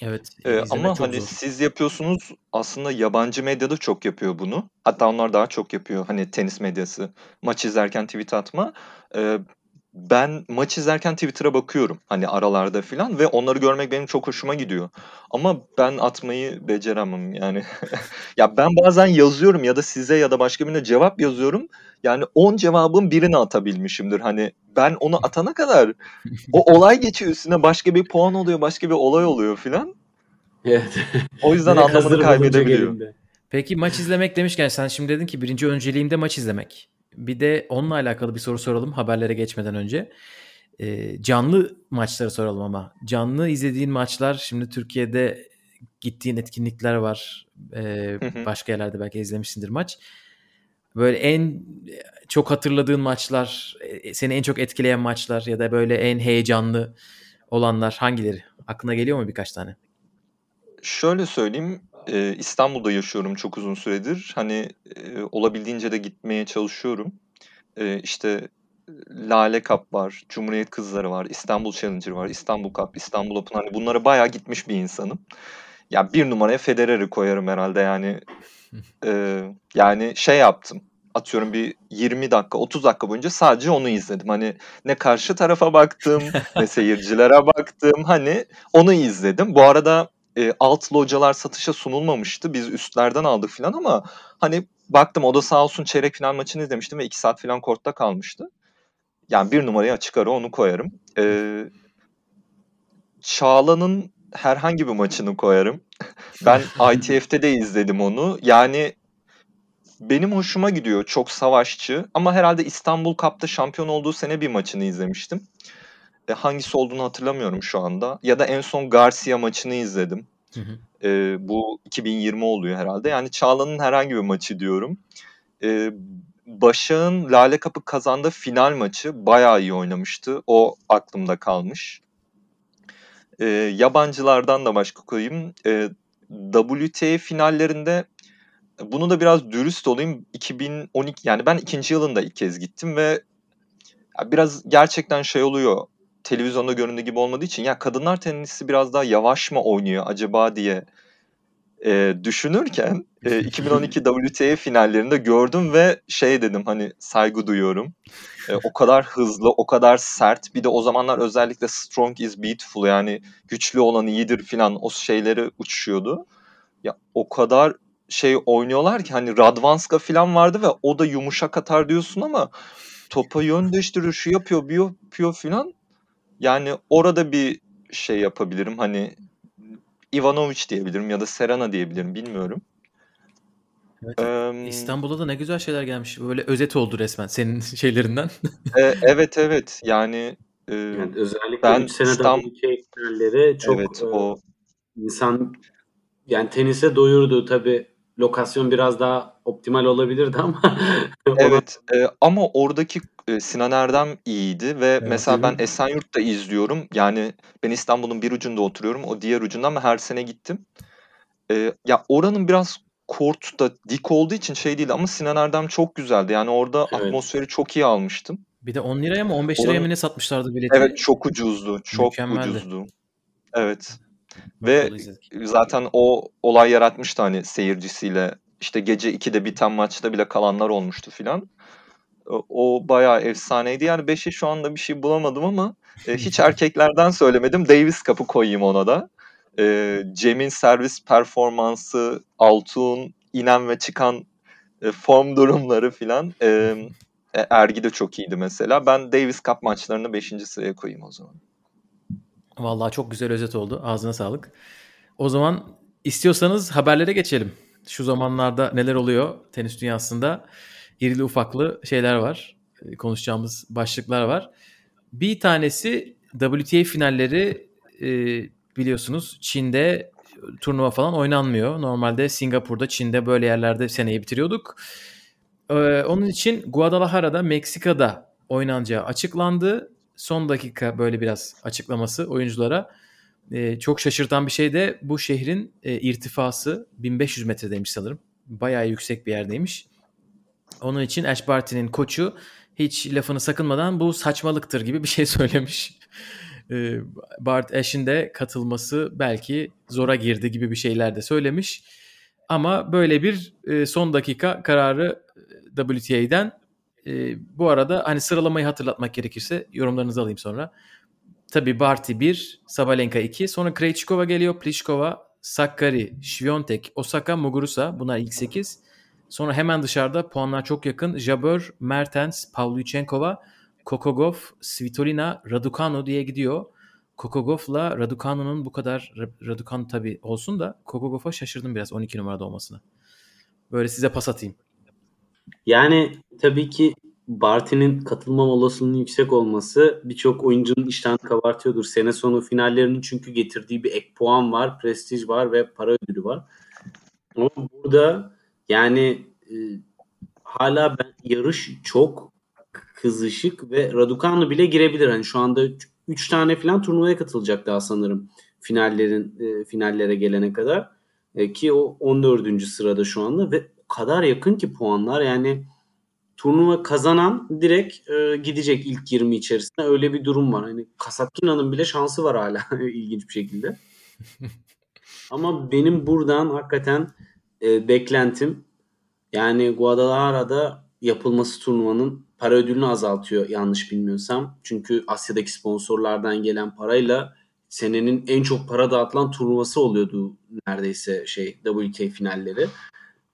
Evet, izlemek ama hani zor. siz yapıyorsunuz, aslında yabancı medya da çok yapıyor bunu. Hatta onlar daha çok yapıyor, hani tenis medyası. Maç izlerken tweet atma. Eee, ben maç izlerken Twitter'a bakıyorum, hani aralarda filan ve onları görmek benim çok hoşuma gidiyor. Ama ben atmayı beceremem yani. Ya ben bazen yazıyorum ya da size ya da başka birine cevap yazıyorum. Yani 10 cevabın birini atabilmişimdir. Hani ben onu atana kadar o olay geçiyor üstüne başka bir puan oluyor, başka bir olay oluyor filan. Evet. O yüzden anlamını kaybedebiliyor. Peki maç izlemek demişken sen şimdi dedin ki birinci önceliğim de maç izlemek. Bir de onunla alakalı bir soru soralım haberlere geçmeden önce. Eee, canlı maçları soralım ama. Canlı izlediğin maçlar şimdi Türkiye'de gittiğin etkinlikler var. Hı. başka yerlerde belki izlemişsindir maç. Böyle en çok hatırladığın maçlar, eee, seni en çok etkileyen maçlar ya da böyle en heyecanlı olanlar hangileri? Aklına geliyor mu birkaç tane? Şöyle söyleyeyim, eee, İstanbul'da yaşıyorum çok uzun süredir. Hani, eee, olabildiğince de gitmeye çalışıyorum. Eee, işte, Lale Cup var, Cumhuriyet Kızları var, İstanbul Challenger var, İstanbul Cup, İstanbul Open. Hani bunlara bayağı gitmiş bir insanım. Ya bir numaraya Federer'i koyarım herhalde yani. Eee, yani şey yaptım. Atıyorum bir 20 dakika, 30 dakika boyunca sadece onu izledim. Hani ne karşı tarafa baktım, ne seyircilere baktım. Hani onu izledim. Bu arada eee, alt localar satışa sunulmamıştı. Biz üstlerden aldık filan ama hani baktım o da sağ olsun çeyrek final maçını izlemiştim ve 2 saat filan kortta kalmıştı. Yani bir numaraya açık ara onu koyarım. Eee Çağla'nın herhangi bir maçını koyarım. Ben ITF'te de izledim onu. Yani benim hoşuma gidiyor. Çok savaşçı ama herhalde İstanbul Cup'ta şampiyon olduğu sene bir maçını izlemiştim. E, hangisi olduğunu hatırlamıyorum şu anda. Ya da en son Garcia maçını izledim. Hı hı. Eee, bu 2020 oluyor herhalde. Yani Çağla'nın herhangi bir maçı diyorum. Eee, Başak'ın Lale Cup'ı kazandığı final maçı bayağı iyi oynamıştı. O aklımda kalmış. Eee, yabancılardan da başka koyayım. Eee, WTA finallerinde bunu da biraz dürüst olayım. 2012 yani ben 2. yılında ilk kez gittim ve biraz gerçekten şey oluyor. Televizyonda göründüğü gibi olmadığı için ya kadınlar tenisi biraz daha yavaş mı oynuyor acaba diye eee, düşünürken eee, 2012 WTA finallerinde gördüm ve şey dedim hani saygı duyuyorum. Eee, o kadar hızlı, o kadar sert. Bir de o zamanlar özellikle strong is beautiful yani güçlü olan iyidir filan o şeyleri uçuşuyordu. Ya o kadar şey oynuyorlar ki hani Radwanska filan vardı ve o da yumuşak atar diyorsun ama topa yön değiştiriyor, şu yapıyor, bu yapıyor filan. Yani orada bir şey yapabilirim. Hani Ivanovic diyebilirim ya da Serena diyebilirim bilmiyorum. Evet. Eee, İstanbul'da da ne güzel şeyler gelmiş. Böyle özet oldu resmen senin şeylerinden. e, evet evet yani e, Yani özellikle ben 3 sene İstanbul çok evet o insan yani tenise doyurdu tabi lokasyon biraz daha optimal olabilirdi ama evet e, ama oradaki e, Sinan Erdem iyiydi ve Evet. mesela ben. Esenyurt'ta izliyorum. Yani ben İstanbul'un bir ucunda oturuyorum. O diğer ucunda ama her sene gittim. E, ya oranın biraz kort da dik olduğu için şey değil ama Sinan Erdem çok güzeldi. Yani orada evet atmosferi çok iyi almıştım. Bir de 10 liraya mı 15 liraya mı ne satmışlardı bileti? evet çok ucuzdu. Çok Mükemmeldi. ucuzdu. Evet. Ve zaten o olay yaratmıştı hani seyircisiyle. İşte gece 2'de biten maçta bile kalanlar olmuştu filan. O, bayağı efsaneydi. Yani 5'e şu anda bir şey bulamadım ama e, hiç erkeklerden söylemedim. Davis Cup'ı koyayım ona da. E, Cem'in servis performansı, Altuğ'un inen ve çıkan e, form durumları filan. Ergi de çok iyiydi mesela. Ben Davis Cup maçlarını 5. sıraya koyayım o zaman. Vallahi çok güzel özet oldu. Ağzına sağlık. O zaman istiyorsanız haberlere geçelim. Şu zamanlarda neler oluyor tenis dünyasında? İrili ufaklı şeyler var. E, Konuşacağımız başlıklar var. Bir tanesi WTA finalleri e, biliyorsunuz Çin'de turnuva falan oynanmıyor. Normalde Singapur'da, Çin'de böyle yerlerde seneyi bitiriyorduk. Ee, onun için Guadalajara'da, Meksika'da oynanacağı açıklandı. Son dakika böyle biraz açıklaması oyunculara. Ee, çok şaşırtan bir şey de bu şehrin e, irtifası 1500 metredeymiş sanırım. Bayağı yüksek bir yerdeymiş. Onun için Ash Barty'nin koçu hiç lafını sakınmadan bu saçmalıktır gibi bir şey söylemiş. Ee, Bart Ash'in de katılması belki zora girdi gibi bir şeyler de söylemiş. Ama böyle bir e, son dakika kararı e, WTA'den. E, bu arada hani sıralamayı hatırlatmak gerekirse yorumlarınızı alayım sonra. Tabii Barty 1, Sabalenka 2, sonra Krejcikova geliyor, Pliskova, Sakkari, Świątek, Osaka, Muguruza bunlar ilk 8. Sonra hemen dışarıda puanlar çok yakın. Jabeur, Mertens, Pavlyuchenkova, Kokogov, Svitolina, Raducanu diye gidiyor. Kokogov'la Raducanu'nun bu kadar Raducanu tabii olsun da Kokogov'a şaşırdım biraz 12 numarada olmasına. Böyle size pas atayım. Yani tabii ki Barty'nin katılmam olasılığının yüksek olması birçok oyuncunun iştahını kabartıyordur. Sene sonu finallerinin çünkü getirdiği bir ek puan var, prestij var ve para ödülü var. Ama burada yani e, hala ben yarış çok kızışık ve Raducanu bile girebilir. Hani şu anda 3 tane falan turnuvaya katılacak daha sanırım finallerin e, finallere gelene kadar. E, ki o 14. sırada şu anda ve kadar yakın ki puanlar yani turnuva kazanan direkt e, gidecek ilk 20 içerisinde. Öyle bir durum var. Hani Kasatkina'nın bile şansı var hala ilginç bir şekilde. Ama benim buradan hakikaten e, beklentim yani Guadalajara'da yapılması turnuvanın para ödülünü azaltıyor yanlış bilmiyorsam. Çünkü Asya'daki sponsorlardan gelen parayla senenin en çok para dağıtılan turnuvası oluyordu neredeyse şey WTA finalleri.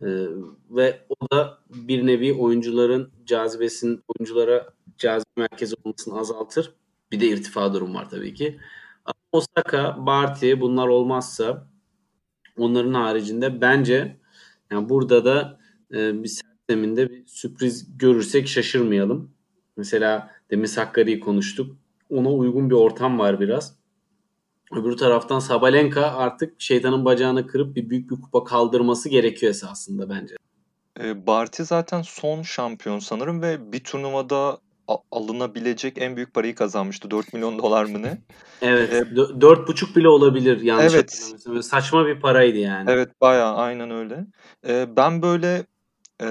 Ee, ve o da bir nevi oyuncuların cazibesinin oyunculara cazibe merkezi olmasını azaltır. Bir de irtifa durum var tabii ki. Osaka, Barty bunlar olmazsa onların haricinde bence yani burada da e, bir zeminde bir sürpriz görürsek şaşırmayalım. Mesela demin Sakkari'yi konuştuk. Ona uygun bir ortam var biraz. Öbür taraftan Sabalenka artık şeytanın bacağını kırıp bir büyük bir kupa kaldırması gerekiyor esasında bence. E, Barty zaten son şampiyon sanırım ve bir turnuvada alınabilecek en büyük parayı kazanmıştı. 4 milyon dolar mı ne? Evet. E, Dört buçuk bile olabilir yanlış Evet. hatırlamıyorsam. Saçma bir paraydı yani. Evet bayağı aynen öyle. E, ben böyle e,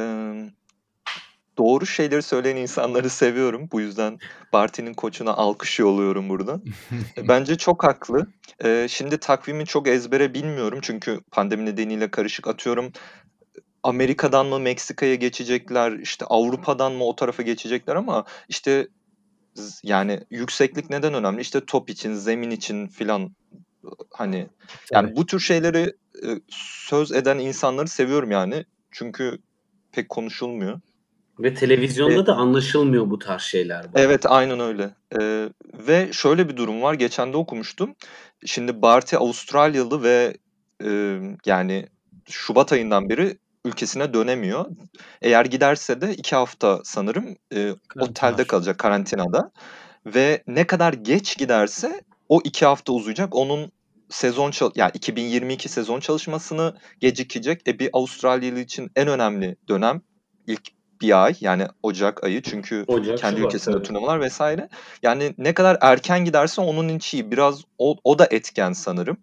doğru şeyleri söyleyen insanları seviyorum. Bu yüzden Barty'nin koçuna alkış yolluyorum burada. E, Bence çok haklı. E, şimdi takvimi çok ezbere bilmiyorum çünkü pandemi nedeniyle karışık atıyorum. Amerika'dan mı Meksika'ya geçecekler, işte Avrupa'dan mı o tarafa geçecekler ama işte yani yükseklik neden önemli? İşte top için, zemin için filan hani yani bu tür şeyleri e, söz eden insanları seviyorum yani. Çünkü pek konuşulmuyor. Ve televizyonda E- da anlaşılmıyor bu tarz şeyler. Evet aynen öyle. Ee, ve şöyle bir durum var. Geçen de okumuştum. Şimdi Barty Avustralyalı ve e, yani Şubat ayından beri ülkesine dönemiyor. Eğer giderse de iki hafta sanırım e, otelde kalacak karantinada. Ve ne kadar geç giderse o iki hafta uzayacak. Onun sezon çal yani 2022 sezon çalışmasını gecikecek. E bir Avustralyalı için en önemli dönem ilk bir ay yani Ocak ayı çünkü Ocak, kendi Şubat, ülkesinde tabii. turnuvalar vesaire. Yani ne kadar erken giderse onun için iyi. Biraz o, o da etken sanırım.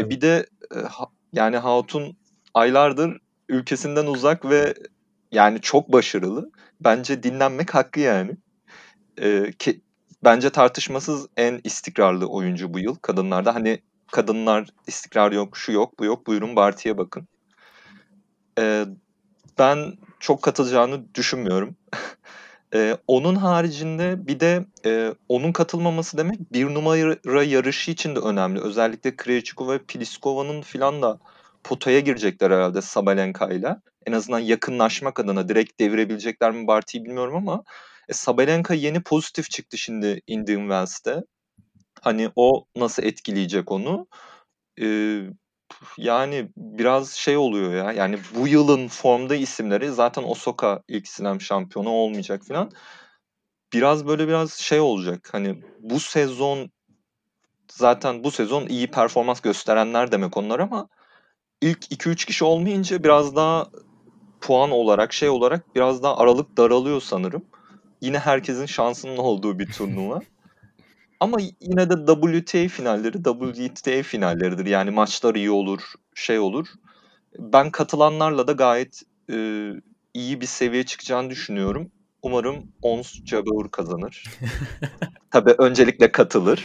E bir de e, ha- yani Hatun aylardır ülkesinden uzak ve yani çok başarılı. Bence dinlenmek hakkı yani. E, ki, bence tartışmasız en istikrarlı oyuncu bu yıl kadınlarda. Hani kadınlar istikrar yok, şu yok, bu yok. Buyurun Barty'ye bakın. E, ben çok katılacağını düşünmüyorum. Ee, onun haricinde bir de e, onun katılmaması demek bir numara yarışı için de önemli. Özellikle Krejcikova ve Pliskova'nın filan da potaya girecekler herhalde Sabalenka'yla. En azından yakınlaşmak adına direkt devirebilecekler mi Barty'yi bilmiyorum ama e, Sabalenka yeni pozitif çıktı şimdi Indian Wells'te. Hani o nasıl etkileyecek onu? Ee, yani biraz şey oluyor ya. Yani bu yılın formda isimleri zaten Osaka ilk slam şampiyonu olmayacak falan. Biraz böyle biraz şey olacak. Hani bu sezon zaten bu sezon iyi performans gösterenler demek onlar ama ilk 2-3 kişi olmayınca biraz daha puan olarak şey olarak biraz daha aralık daralıyor sanırım. Yine herkesin şansının olduğu bir turnuva. Ama yine de WTA finalleri WTA finalleridir. Yani maçlar iyi olur, şey olur. Ben katılanlarla da gayet e, iyi bir seviye çıkacağını düşünüyorum. Umarım Ons Jabeur kazanır. Tabii öncelikle katılır.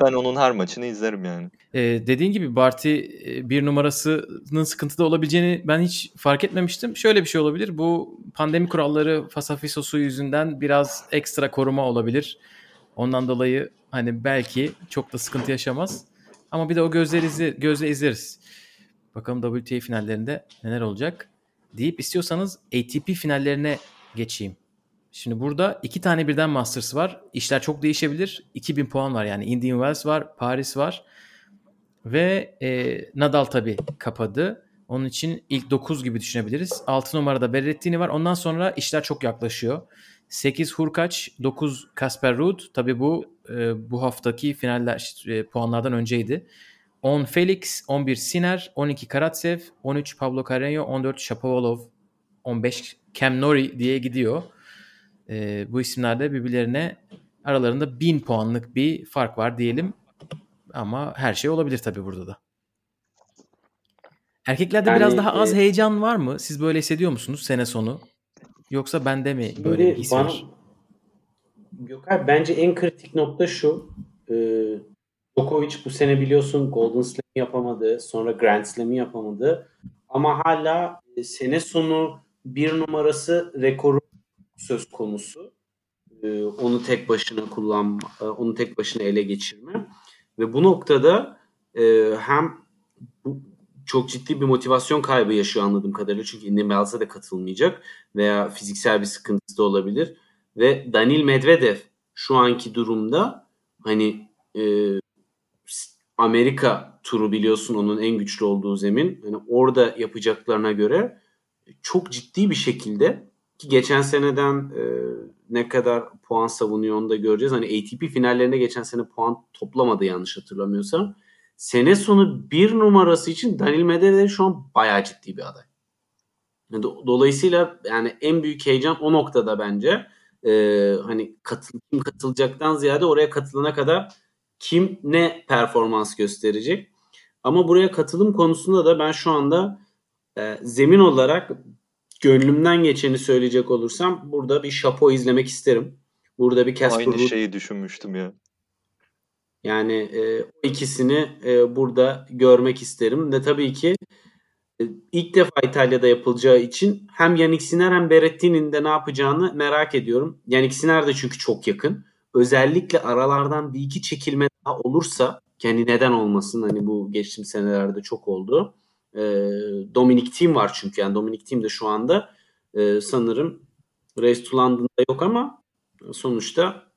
Ben onun her maçını izlerim yani. Ee, dediğin gibi Barty bir numarasının sıkıntıda olabileceğini ben hiç fark etmemiştim. Şöyle bir şey olabilir. Bu pandemi kuralları Fasafisosu yüzünden biraz ekstra koruma olabilir. Ondan dolayı hani belki çok da sıkıntı yaşamaz. Ama bir de o gözleri izle, gözle izleriz. Bakalım WTA finallerinde neler olacak deyip istiyorsanız ATP finallerine geçeyim. Şimdi burada iki tane birden Masters var. İşler çok değişebilir. 2000 puan var yani. Indian Wells var, Paris var. Ve e, Nadal tabii kapadı. Onun için ilk 9 gibi düşünebiliriz. 6 numarada Berrettini var. Ondan sonra işler çok yaklaşıyor. 8 Hurkaç, 9 Kasper Ruud. Tabii bu e, bu haftaki finaller e, puanlardan önceydi. 10 Felix, 11 Sinner, 12 Karatsev, 13 Pablo Carreño, 14 Shapovalov, 15 Cam Norrie diye gidiyor. E, bu isimlerde birbirlerine aralarında 1000 puanlık bir fark var diyelim. Ama her şey olabilir tabii burada da. Erkeklerde Yani, biraz daha az e- heyecan var mı? Siz böyle hissediyor musunuz sene sonu? Yoksa bende mi böyle bir Şimdi his bana var? Gökhan bence en kritik nokta şu. E, Djokovic bu sene biliyorsun Golden Slam yapamadı. Sonra Grand Slam'i yapamadı. Ama hala e, sene sonu bir numarası rekoru söz konusu. E, onu tek başına kullanma, e, onu tek başına ele geçirme. Ve bu noktada e, hem bu çok ciddi bir motivasyon kaybı yaşıyor anladığım kadarıyla. Çünkü Indian Wells'a da katılmayacak veya fiziksel bir sıkıntısı da olabilir. Ve Danil Medvedev şu anki durumda hani e, Amerika turu biliyorsun onun en güçlü olduğu zemin. Hani orada yapacaklarına göre çok ciddi bir şekilde ki geçen seneden e, ne kadar puan savunuyor onu da göreceğiz. Hani ATP finallerinde geçen sene puan toplamadı yanlış hatırlamıyorsam. Sene sonu bir numarası için Daniil Medvedev şu an bayağı ciddi bir aday. Do- Dolayısıyla yani en büyük heyecan o noktada bence. Ee, hani katıl, kim katılacaktan ziyade oraya katılana kadar kim ne performans gösterecek. Ama buraya katılım konusunda da ben şu anda e, zemin olarak gönlümden geçeni söyleyecek olursam burada bir şapo izlemek isterim. Burada bir Casper Aynı şeyi düşünmüştüm ya. Yani e, o ikisini e, burada görmek isterim. Ve tabii ki e, ilk defa İtalya'da yapılacağı için hem Yannick Sinner hem Berrettini'nin de ne yapacağını merak ediyorum. Yannick Sinner de çünkü çok yakın. Özellikle aralardan bir iki çekilme daha olursa kendi neden olmasın hani bu geçtiğim senelerde çok oldu. E, Dominic Thiem var çünkü yani Dominic Thiem de şu anda e, sanırım Race to London'da yok ama sonuçta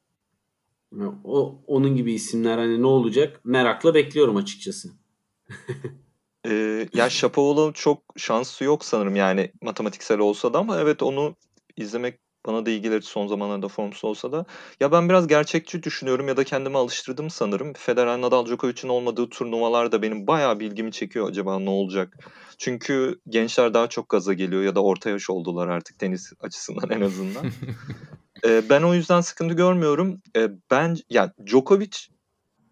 o onun gibi isimler hani ne olacak merakla bekliyorum açıkçası. Ee, ya Shapovalov çok şansı yok sanırım yani matematiksel olsa da ama evet onu izlemek bana da gelir son zamanlarda formsuz olsa da. Ya ben biraz gerçekçi düşünüyorum ya da kendime alıştırdım sanırım. Federer, Nadal, Djokovic'in olmadığı turnuvalar da benim bayağı bilgimi çekiyor acaba ne olacak. Çünkü gençler daha çok gaza geliyor ya da orta yaş oldular artık tenis açısından en azından. ee, ben o yüzden sıkıntı görmüyorum. Ee, ben yani Djokovic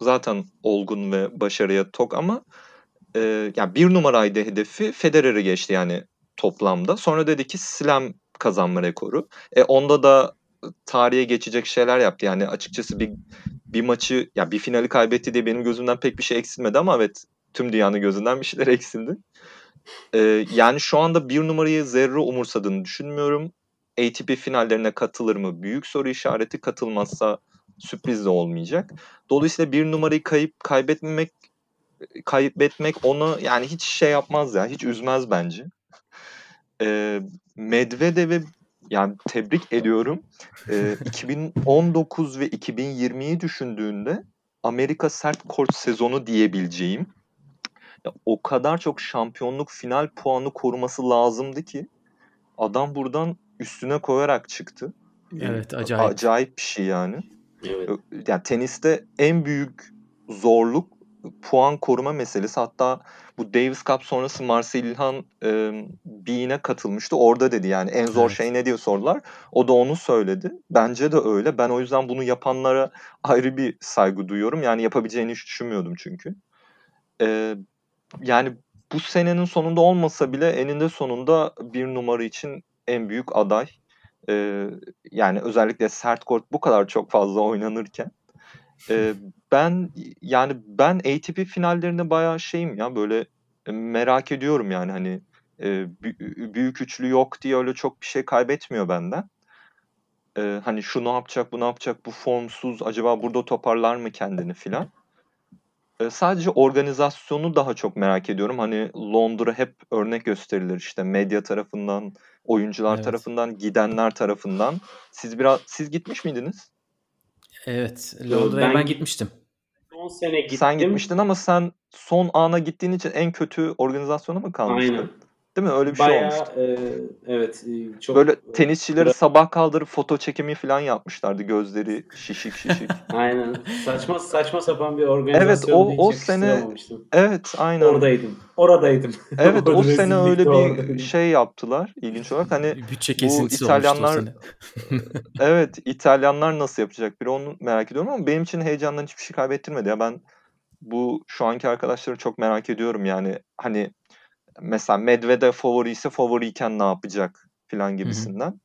zaten olgun ve başarıya tok ama e, yani bir numaraydı hedefi Federer'i geçti yani toplamda. Sonra dedi ki slam kazanma rekoru. E onda da tarihe geçecek şeyler yaptı. Yani açıkçası bir bir maçı ya bir finali kaybetti diye benim gözümden pek bir şey eksilmedi ama evet tüm dünyanın gözünden bir şeyler eksildi. Ee, yani şu anda bir numarayı zerre umursadığını düşünmüyorum. ATP finallerine katılır mı? Büyük soru işareti katılmazsa sürpriz de olmayacak. Dolayısıyla bir numarayı kayıp kaybetmemek kaybetmek onu yani hiç şey yapmaz ya. Hiç üzmez bence. Ee, Medvedev'e yani tebrik ediyorum. Ee, 2019 ve 2020'yi düşündüğünde Amerika sert kort sezonu diyebileceğim ya, o kadar çok şampiyonluk final puanı koruması lazımdı ki adam buradan üstüne koyarak çıktı. Evet acayip. Acayip bir şey yani. Evet. Yani teniste en büyük zorluk puan koruma meselesi. Hatta bu Davis Cup sonrası Marcel İlhan e, Bean'e katılmıştı. Orada dedi yani en zor Evet. şey ne diye sordular. O da onu söyledi. Bence de öyle. Ben o yüzden bunu yapanlara ayrı bir saygı duyuyorum. Yani yapabileceğini hiç düşünmüyordum çünkü. E, yani bu senenin sonunda olmasa bile eninde sonunda bir numara için en büyük aday. E, yani özellikle sert kort bu kadar çok fazla oynanırken. E, ben yani ben ATP finallerine bayağı şeyim ya böyle e, merak ediyorum yani hani e, bü- büyük üçlü yok diye öyle çok bir şey kaybetmiyor benden. E, hani şu ne yapacak bu ne yapacak bu formsuz acaba burada toparlar mı kendini filan. E, sadece organizasyonu daha çok merak ediyorum. Hani Londra hep örnek gösterilir işte medya tarafından, oyuncular Evet. tarafından, gidenler tarafından. Siz biraz siz gitmiş miydiniz? Evet. Londra'ya ben, Ben- gitmiştim. Son sene gittim. Sen gitmiştin ama sen son ana gittiğin için en kötü organizasyona mı kalmıştın? Aynen. Değil mi? Öyle bir şey Bayağı olmuştu. e, evet e, çok Böyle tenisçileri Bıra- sabah kaldırıp foto çekimi falan yapmışlardı. Gözleri şişik şişik. aynen saçma saçma sapan bir organizasyon. o- o sene- evet aynen. oradaydım. Oradaydım. Evet o sene öyle oradaydım. bir şey yaptılar ilginç olarak. Hani Bütçe bu kesintisi İtalyanlar evet İtalyanlar nasıl yapacak biri onu merak ediyorum ama benim için heyecandan hiçbir şey kaybettirmedi. Ya ben bu şu anki arkadaşları çok merak ediyorum yani hani mesela Medvedev favori ise favoriyken ne yapacak filan gibisinden.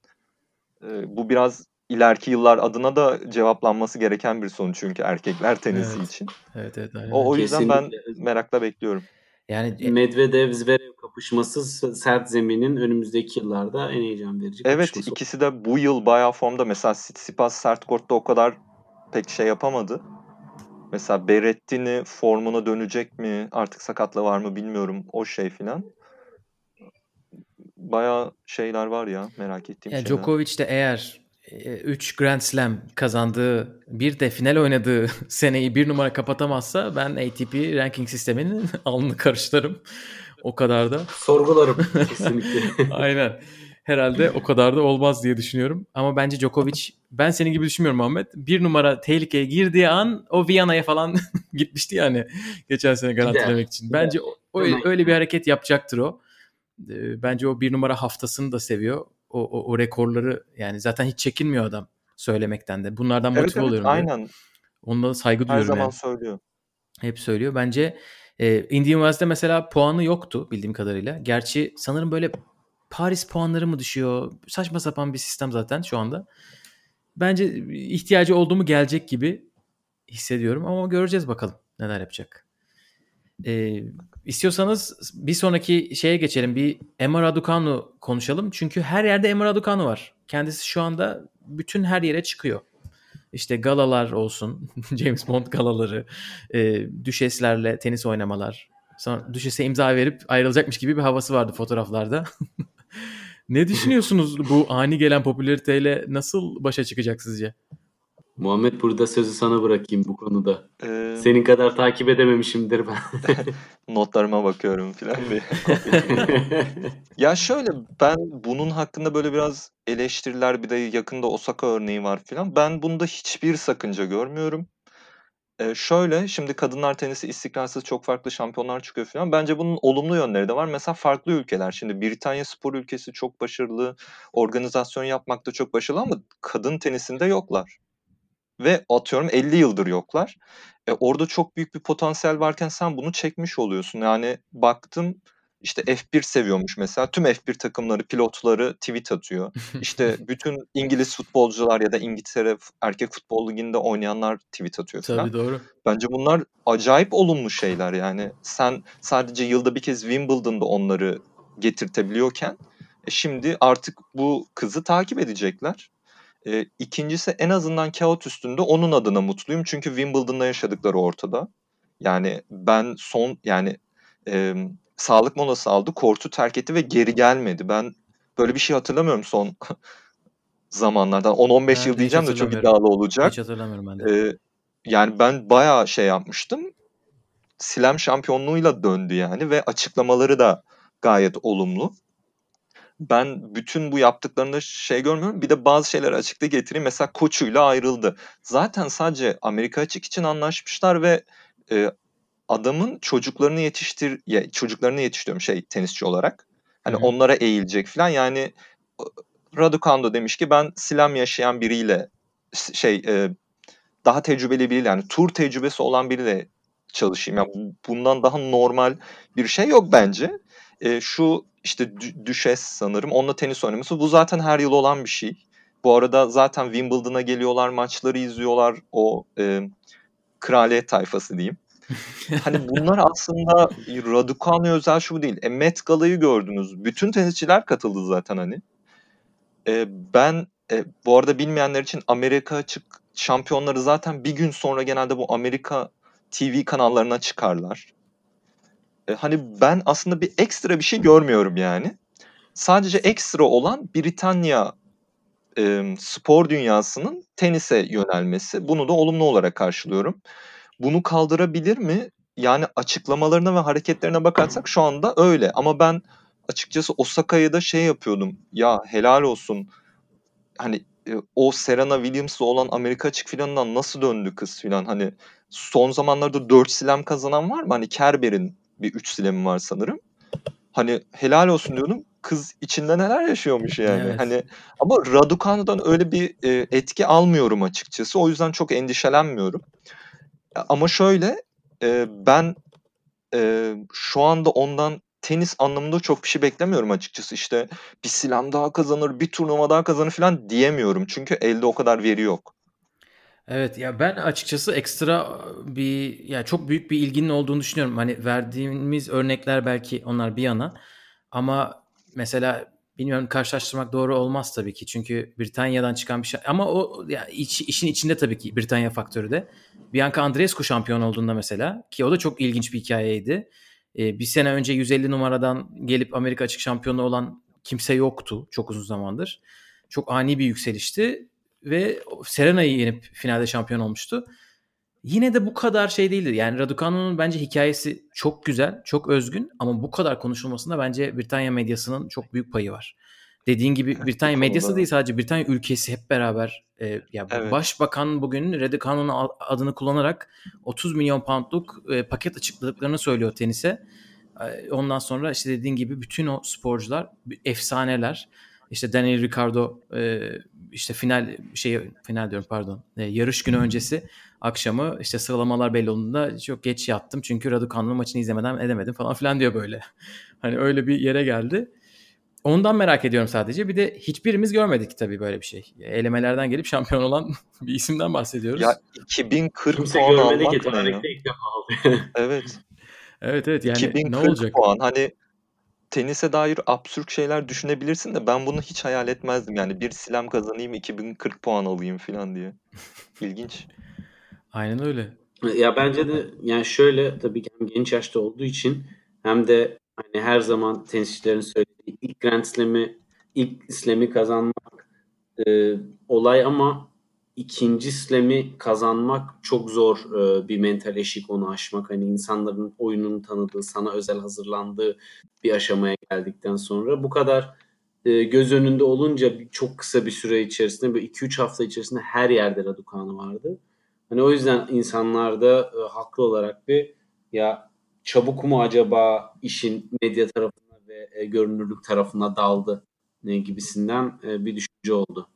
Ee, bu biraz ileriki yıllar adına da cevaplanması gereken bir soru çünkü erkekler tenisi Evet. için. Evet evet. aynen. O, o yüzden ben merakla bekliyorum. Yani e, Medvedev Zverev kapışması sert zeminin önümüzdeki yıllarda en heyecan verici Evet ikisi de bu yıl bayağı formda. Mesela Tsitsipas sert kortta o kadar pek şey yapamadı. Mesela Berrettini formuna dönecek mi? Artık sakatlığı var mı bilmiyorum. O şey filan. Bayağı şeyler var ya merak ettiğim yani şeyler. Djokovic de eğer 3 Grand Slam kazandığı bir de final oynadığı seneyi bir numara kapatamazsa ben ATP ranking sisteminin alnını karıştırırım. O kadar da. Sorgularım kesinlikle. Aynen. Herhalde o kadar da olmaz diye düşünüyorum. Ama bence Djokovic ben senin gibi düşünmüyorum Muhammed. Bir numara tehlikeye girdiği an o Viyana'ya falan gitmişti yani geçen sene garantilemek için. Bence o, öyle bir hareket yapacaktır o. Ee, Bence o bir numara haftasını da seviyor. O, o, o rekorları yani zaten hiç çekinmiyor adam söylemekten de. Bunlardan motive Evet evet oluyorum. aynen. Onunla da saygı Her duyuyorum zaman yani. söylüyor. Hep söylüyor. Bence e, Indian Wells'de mesela puanı yoktu bildiğim kadarıyla. Gerçi sanırım böyle Paris puanları mı düşüyor? Saçma sapan bir sistem zaten şu anda. Bence ihtiyacı olduğumu gelecek gibi hissediyorum ama göreceğiz bakalım neler yapacak. E, istiyorsanız bir sonraki şeye geçelim. Bir Emma Raducanu konuşalım. Çünkü her yerde Emma Raducanu var. Kendisi şu anda bütün her yere çıkıyor. İşte galalar olsun, James Bond galaları, e, düşeslerle tenis oynamalar. Sonra düşese imza verip ayrılacakmış gibi bir havası vardı fotoğraflarda. Ne düşünüyorsunuz bu ani gelen popülariteyle nasıl başa çıkacak sizce? Muhammed burada sözü sana bırakayım bu konuda. Ee, Senin kadar takip edememişimdir ben. notlarıma bakıyorum falan diye. Ya şöyle ben bunun hakkında böyle biraz eleştiriler bir de yakında Osaka örneği var falan. Ben bunda hiçbir sakınca görmüyorum. Ee, şöyle şimdi kadınlar tenisi istikrarsız çok farklı şampiyonlar çıkıyor falan. Bence bunun olumlu yönleri de var. Mesela farklı ülkeler. Şimdi Britanya spor ülkesi çok başarılı. Organizasyon yapmakta çok başarılı ama kadın tenisinde yoklar. Ve atıyorum 50 yıldır yoklar. E, orada çok büyük bir potansiyel varken sen bunu çekmiş oluyorsun. Yani baktım işte F1 seviyormuş mesela. Tüm F1 takımları, pilotları tweet atıyor. İşte bütün İngiliz futbolcular ya da İngiltere erkek futbol liginde oynayanlar tweet atıyor falan. Tabii doğru. Bence bunlar acayip olumlu şeyler yani. Sen sadece yılda bir kez Wimbledon'da onları getirtebiliyorken e, şimdi artık bu kızı takip edecekler. E, ikincisi en azından kağıt üstünde onun adına mutluyum. Çünkü Wimbledon'da yaşadıkları ortada. Yani ben son yani e, sağlık molası aldı, kortu terk etti ve geri gelmedi. Ben böyle bir şey hatırlamıyorum son zamanlardan. 10-15 Ben yıl diyeceğim de çok iddialı olacak. Hiç hatırlamıyorum ben de. Ee, yani ben bayağı şey yapmıştım. Slam şampiyonluğuyla döndü yani ve açıklamaları da gayet olumlu. Ben bütün bu yaptıklarında şey görmüyorum. Bir de bazı şeyleri açıkta getireyim. Mesela koçuyla ayrıldı. Zaten sadece Amerika açık için anlaşmışlar ve e, adamın çocuklarını yetiştir ya, çocuklarını yetiştiriyorum şey tenisçi olarak. Hani Hı hı. onlara eğilecek falan. Yani Raducanu demiş ki ben slam yaşayan biriyle şey e, daha tecrübeli biriyle yani tur tecrübesi olan biriyle çalışayım. Yani bu- bundan daha normal bir şey yok bence. E, şu işte Dü- Düşes sanırım onunla tenis oynaması bu zaten her yıl olan bir şey. Bu arada zaten Wimbledon'a geliyorlar, maçları izliyorlar. O e, kraliyet tayfası diyeyim. Hani bunlar aslında Raducanu'ya özel şu değil. E, Met Gala'yı gördünüz. Bütün tenisçiler katıldı zaten hani. E, ben e, bu arada bilmeyenler için Amerika açık şampiyonları zaten bir gün sonra genelde bu Amerika TV kanallarına çıkarlar. E, hani ben aslında bir ekstra bir şey görmüyorum yani. Sadece ekstra olan Britanya e, spor dünyasının tenise yönelmesi. Bunu da olumlu olarak karşılıyorum. Bunu kaldırabilir mi? Yani açıklamalarına ve hareketlerine bakarsak şu anda öyle. Ama ben açıkçası Osaka'ya da şey yapıyordum. Ya helal olsun. Hani e, o Serena Williams'la olan Amerika açık filanından nasıl döndü kız filan. Hani son zamanlarda 4 slam kazanan var mı? Hani Kerber'in bir 3 slam'i var sanırım. Hani helal olsun diyordum. Kız içinde neler yaşıyormuş yani. Evet. Hani ama Raducanu'dan öyle bir e, etki almıyorum açıkçası. O yüzden çok endişelenmiyorum. Ama şöyle e, ben e, şu anda ondan tenis anlamında çok bir şey beklemiyorum açıkçası. İşte bir slam daha kazanır, bir turnuva daha kazanır falan diyemiyorum. Çünkü elde o kadar veri yok. Evet ya ben açıkçası ekstra bir ya çok büyük bir ilginin olduğunu düşünüyorum. Hani verdiğimiz örnekler belki onlar bir yana ama mesela bilmiyorum karşılaştırmak doğru olmaz tabii ki. Çünkü Britanya'dan çıkan bir şey ama o ya iç- işin içinde tabii ki Britanya faktörü de. Bianca Andreescu şampiyon olduğunda mesela ki o da çok ilginç bir hikayeydi. Ee, bir sene önce 150 numaradan gelip Amerika açık şampiyonu olan kimse yoktu çok uzun zamandır. Çok ani bir yükselişti ve Serena'yı yenip finalde şampiyon olmuştu. Yine de bu kadar şey değildi. Yani Raducanu'nun bence hikayesi çok güzel, çok özgün ama bu kadar konuşulmasında bence Britanya medyasının çok büyük payı var. Dediğin gibi Britanya medyası değil sadece Britanya ülkesi hep beraber e, ya Evet. başbakan bugün Raducanu'nun adını kullanarak 30 milyon poundluk e, paket açıkladıklarını söylüyor tenise. E, Ondan sonra işte dediğin gibi bütün o sporcular efsaneler. İşte Daniel Ricardo e, işte final şey final diyorum pardon. E, yarış günü öncesi akşamı işte sıralamalar belli olduğunda çok geç yattım çünkü Raducanu'nun maçını izlemeden edemedim falan filan diyor böyle. Hani öyle bir yere geldi. Ondan merak ediyorum sadece. Bir de hiçbirimiz görmedik tabii böyle bir şey. Elemelerden gelip şampiyon olan bir isimden bahsediyoruz. Ya 2040 Kimse puan ki almak ne ya? tarihte ilk defa aldı. Evet. Evet evet yani 2040 ne olacak? puan. Hani tenise dair absürt şeyler düşünebilirsin de ben bunu hiç hayal etmezdim. Yani bir slam kazanayım 2040 puan alayım falan diye. İlginç. Aynen öyle. Ya bence de yani şöyle tabii ki hem genç yaşta olduğu için hem de hani her zaman tenisçilerin söylediği ilk Grand Slam'i ilk slam'i kazanmak e, olay ama ikinci slam'i kazanmak çok zor e, bir mental eşik onu aşmak. Hani insanların oyununu tanıdığı, sana özel hazırlandığı bir aşamaya geldikten sonra bu kadar e, göz önünde olunca çok kısa bir süre içerisinde böyle 2-3 hafta içerisinde her yerde Raducanu vardı. Hani o yüzden insanlarda e, haklı olarak bir ya çabuk mu acaba işin medya tarafına ve e, görünürlük tarafına daldı ne gibisinden e, bir düşünce oldu.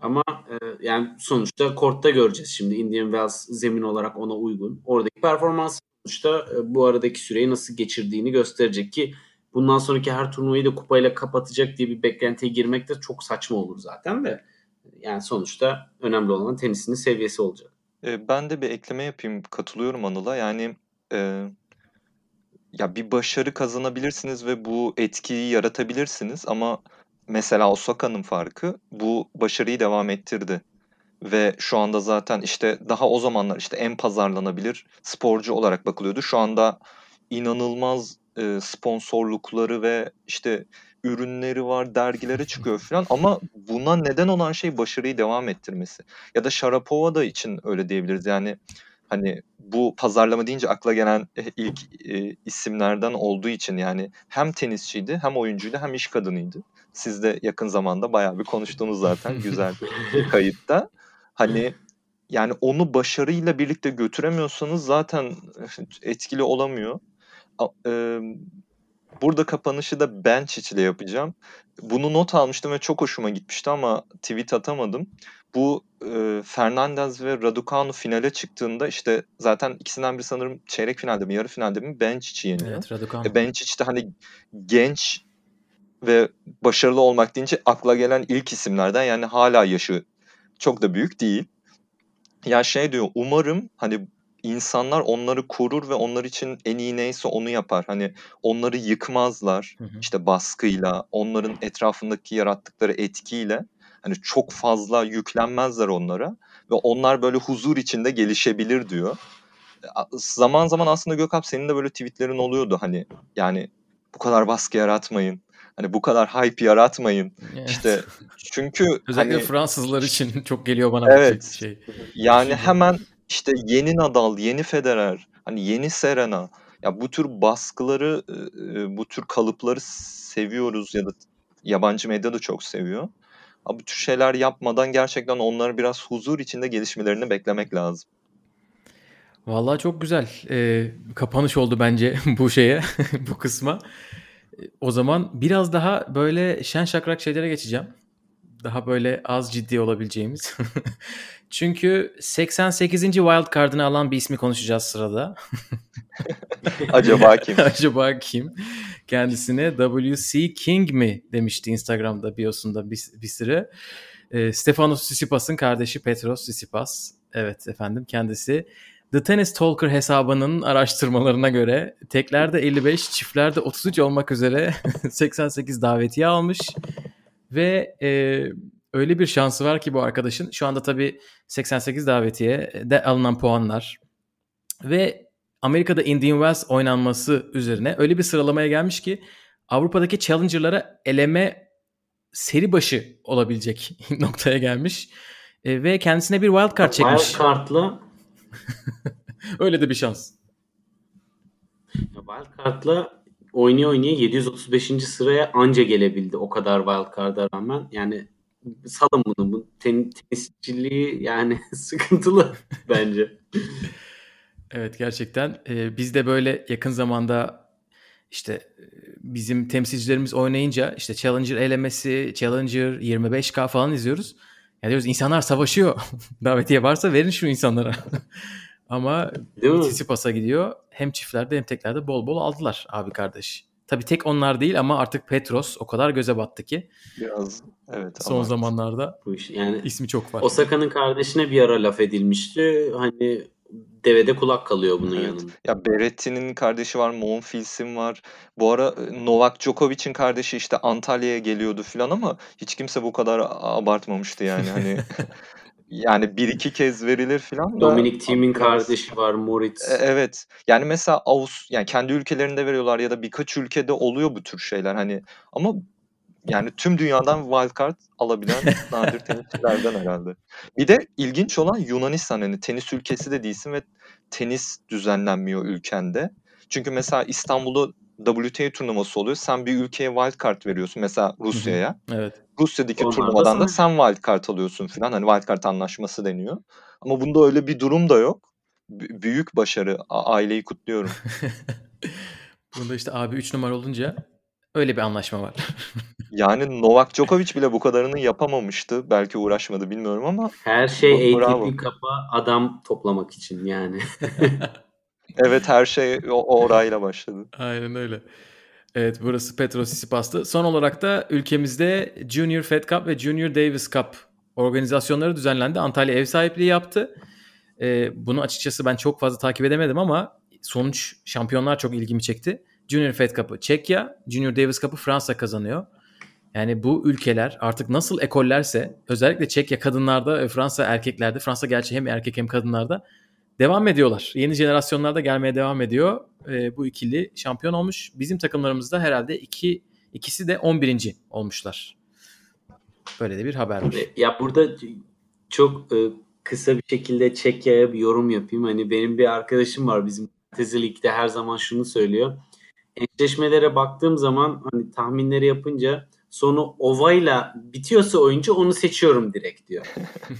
Ama e, yani sonuçta kortta göreceğiz şimdi Indian Wells zemin olarak ona uygun. Oradaki performans sonuçta e, bu aradaki süreyi nasıl geçirdiğini gösterecek ki bundan sonraki her turnuvayı da kupayla kapatacak diye bir beklentiye girmek de çok saçma olur zaten de. Yani sonuçta önemli olan tenisinin seviyesi olacak. E, ben de bir ekleme yapayım. Katılıyorum Anıl'a. Yani e, ya bir başarı kazanabilirsiniz ve bu etkiyi yaratabilirsiniz ama mesela Osaka'nın farkı bu başarıyı devam ettirdi. Ve şu anda zaten işte daha o zamanlar işte en pazarlanabilir sporcu olarak bakılıyordu. Şu anda inanılmaz e, sponsorlukları ve işte ürünleri var, dergilere çıkıyor falan ama buna neden olan şey başarıyı devam ettirmesi. Ya da Sharapova da için öyle diyebiliriz. Yani hani bu pazarlama deyince akla gelen ilk e, isimlerden olduğu için yani hem tenisçiydi, hem oyuncuydu, hem iş kadınıydı. Siz de yakın zamanda bayağı bir konuştunuz zaten güzel bir kayıtta. Hani yani onu başarıyla birlikte götüremiyorsanız zaten etkili olamıyor. E, burada kapanışı da Bench ile yapacağım. Bunu not almıştım ve çok hoşuma gitmişti ama tweet atamadım. Bu e, Fernandez ve Raducanu finale çıktığında işte zaten ikisinden biri sanırım çeyrek finalde mi yarı finalde mi Benchic'i yeniyor. Evet Raducanu. E, Benchic de hani genç ve başarılı olmak deyince akla gelen ilk isimlerden yani hala yaşı çok da büyük değil. Ya şey diyor umarım hani insanlar onları korur ve onlar için en iyi neyse onu yapar. Hani onları yıkmazlar Hı hı. işte baskıyla, onların etrafındaki yarattıkları etkiyle. Hani çok fazla yüklenmezler onlara ve onlar böyle huzur içinde gelişebilir diyor. Zaman zaman aslında Gökhan senin de böyle tweetlerin oluyordu hani yani bu kadar baskı yaratmayın. Hani bu kadar hype yaratmayın. Evet. İşte çünkü Özellikle hani Fransızlar için çok geliyor bana Evet. şey. yani hemen işte yeni Nadal, yeni Federer, hani yeni Serena. Ya bu tür baskıları, e, bu tür kalıpları seviyoruz ya da yabancı medya da çok seviyor. Ama bu tür şeyler yapmadan gerçekten onları biraz huzur içinde gelişmelerini beklemek lazım. Vallahi çok güzel. Ee, kapanış oldu bence bu şeye, bu kısma. O zaman biraz daha böyle şen şakrak şeylere geçeceğim. Daha böyle az ciddi olabileceğimiz. Çünkü 88. wild card'ını alan bir ismi konuşacağız sırada. Acaba kim? Acaba kim? Kendisine WC King mi demişti Instagram'da biosunda bir, bir süre. Ee, Stefanos Tsitsipas'ın kardeşi Petros Tsitsipas. Evet efendim kendisi. The Tennis Talker hesabının araştırmalarına göre teklerde 55, çiftlerde 33 olmak üzere 88 davetiye almış. Ve e, öyle bir şansı var ki bu arkadaşın. Şu anda tabii 88 davetiye de alınan puanlar ve Amerika'da Indian Wells oynanması üzerine öyle bir sıralamaya gelmiş ki Avrupa'daki Challenger'lara eleme seri başı olabilecek noktaya gelmiş. E, ve kendisine bir wild card çekmiş. Wild Card'la öyle de bir şans. Wild Card'la oynaya oynaya 735. sıraya anca gelebildi o kadar Wild Card'a rağmen. Yani salın bunu. Bu ten, tenisçiliği yani sıkıntılı bence. Evet gerçekten e, biz de böyle yakın zamanda işte e, bizim temsilcilerimiz oynayınca işte Challenger elemesi, Challenger 25K falan izliyoruz. Ya diyoruz insanlar savaşıyor. Davetiye varsa verin şu insanlara. Ama? Tsitsipas'a gidiyor. Hem çiftlerde hem teklerde bol bol aldılar abi kardeş. Tabii tek onlar değil ama artık Petros o kadar göze battı ki Biraz evet. son ama zamanlarda Bu iş. Yani ismi çok var. Osaka'nın kardeşine bir ara laf edilmişti. Hani devede kulak kalıyor bunun Evet. yanında. Ya Berretti'nin kardeşi var, Monfils'in var. Bu ara e, Novak Djokovic'in kardeşi işte Antalya'ya geliyordu falan ama hiç kimse bu kadar abartmamıştı yani hani yani bir iki kez verilir falan da Dominic Thiem'in kardeşi var Moritz. E, Evet. Yani mesela Avus yani kendi ülkelerinde veriyorlar ya da birkaç ülkede oluyor bu tür şeyler hani ama yani tüm dünyadan wildcard alabilen nadir tenisçilerden herhalde. Bir de ilginç olan Yunanistan hani tenis ülkesi de değilsin ve tenis düzenlenmiyor ülkende. Çünkü mesela İstanbul'da WTA turnuvası oluyor. Sen bir ülkeye wildcard veriyorsun mesela Rusya'ya. Evet. Rusya'daki Onlar da turnuvadan da sana- sen wildcard alıyorsun falan. Hani wildcard anlaşması deniyor. Ama bunda öyle bir durum da yok. B- büyük başarı. A- aileyi kutluyorum. Bunda işte abi 3 numara olunca öyle bir anlaşma var. Yani Novak Djokovic bile bu kadarını yapamamıştı. Belki uğraşmadı bilmiyorum ama Her şey. ATP kapa adam toplamak için yani. evet her şey o, orayla başladı. Aynen öyle. Evet burası Petro Tsitsipas'tı. Son olarak da ülkemizde Junior Fed Cup ve Junior Davis Cup organizasyonları düzenlendi. Antalya ev sahipliği yaptı. Ee, bunu açıkçası ben çok fazla takip edemedim ama sonuç şampiyonlar çok ilgimi çekti. Junior Fed Cup'ı Çekya, Junior Davis Cup'ı Fransa kazanıyor. Yani bu ülkeler artık nasıl ekollerse özellikle Çekya kadınlarda ve Fransa erkeklerde, Fransa gerçi hem erkek hem kadınlarda devam ediyorlar. Yeni jenerasyonlarda gelmeye devam ediyor. Ee, bu ikili şampiyon olmuş. Bizim takımlarımızda herhalde iki ikisi de 11. olmuşlar. Böyle de bir haber var. ya burada çok e, kısa bir şekilde Çekya'ya bir yorum yapayım. Hani benim bir arkadaşım var bizim Lig'de her zaman şunu söylüyor. Eşleşmelere baktığım zaman hani tahminleri yapınca sonu ovayla bitiyorsa oyuncu onu seçiyorum direkt diyor.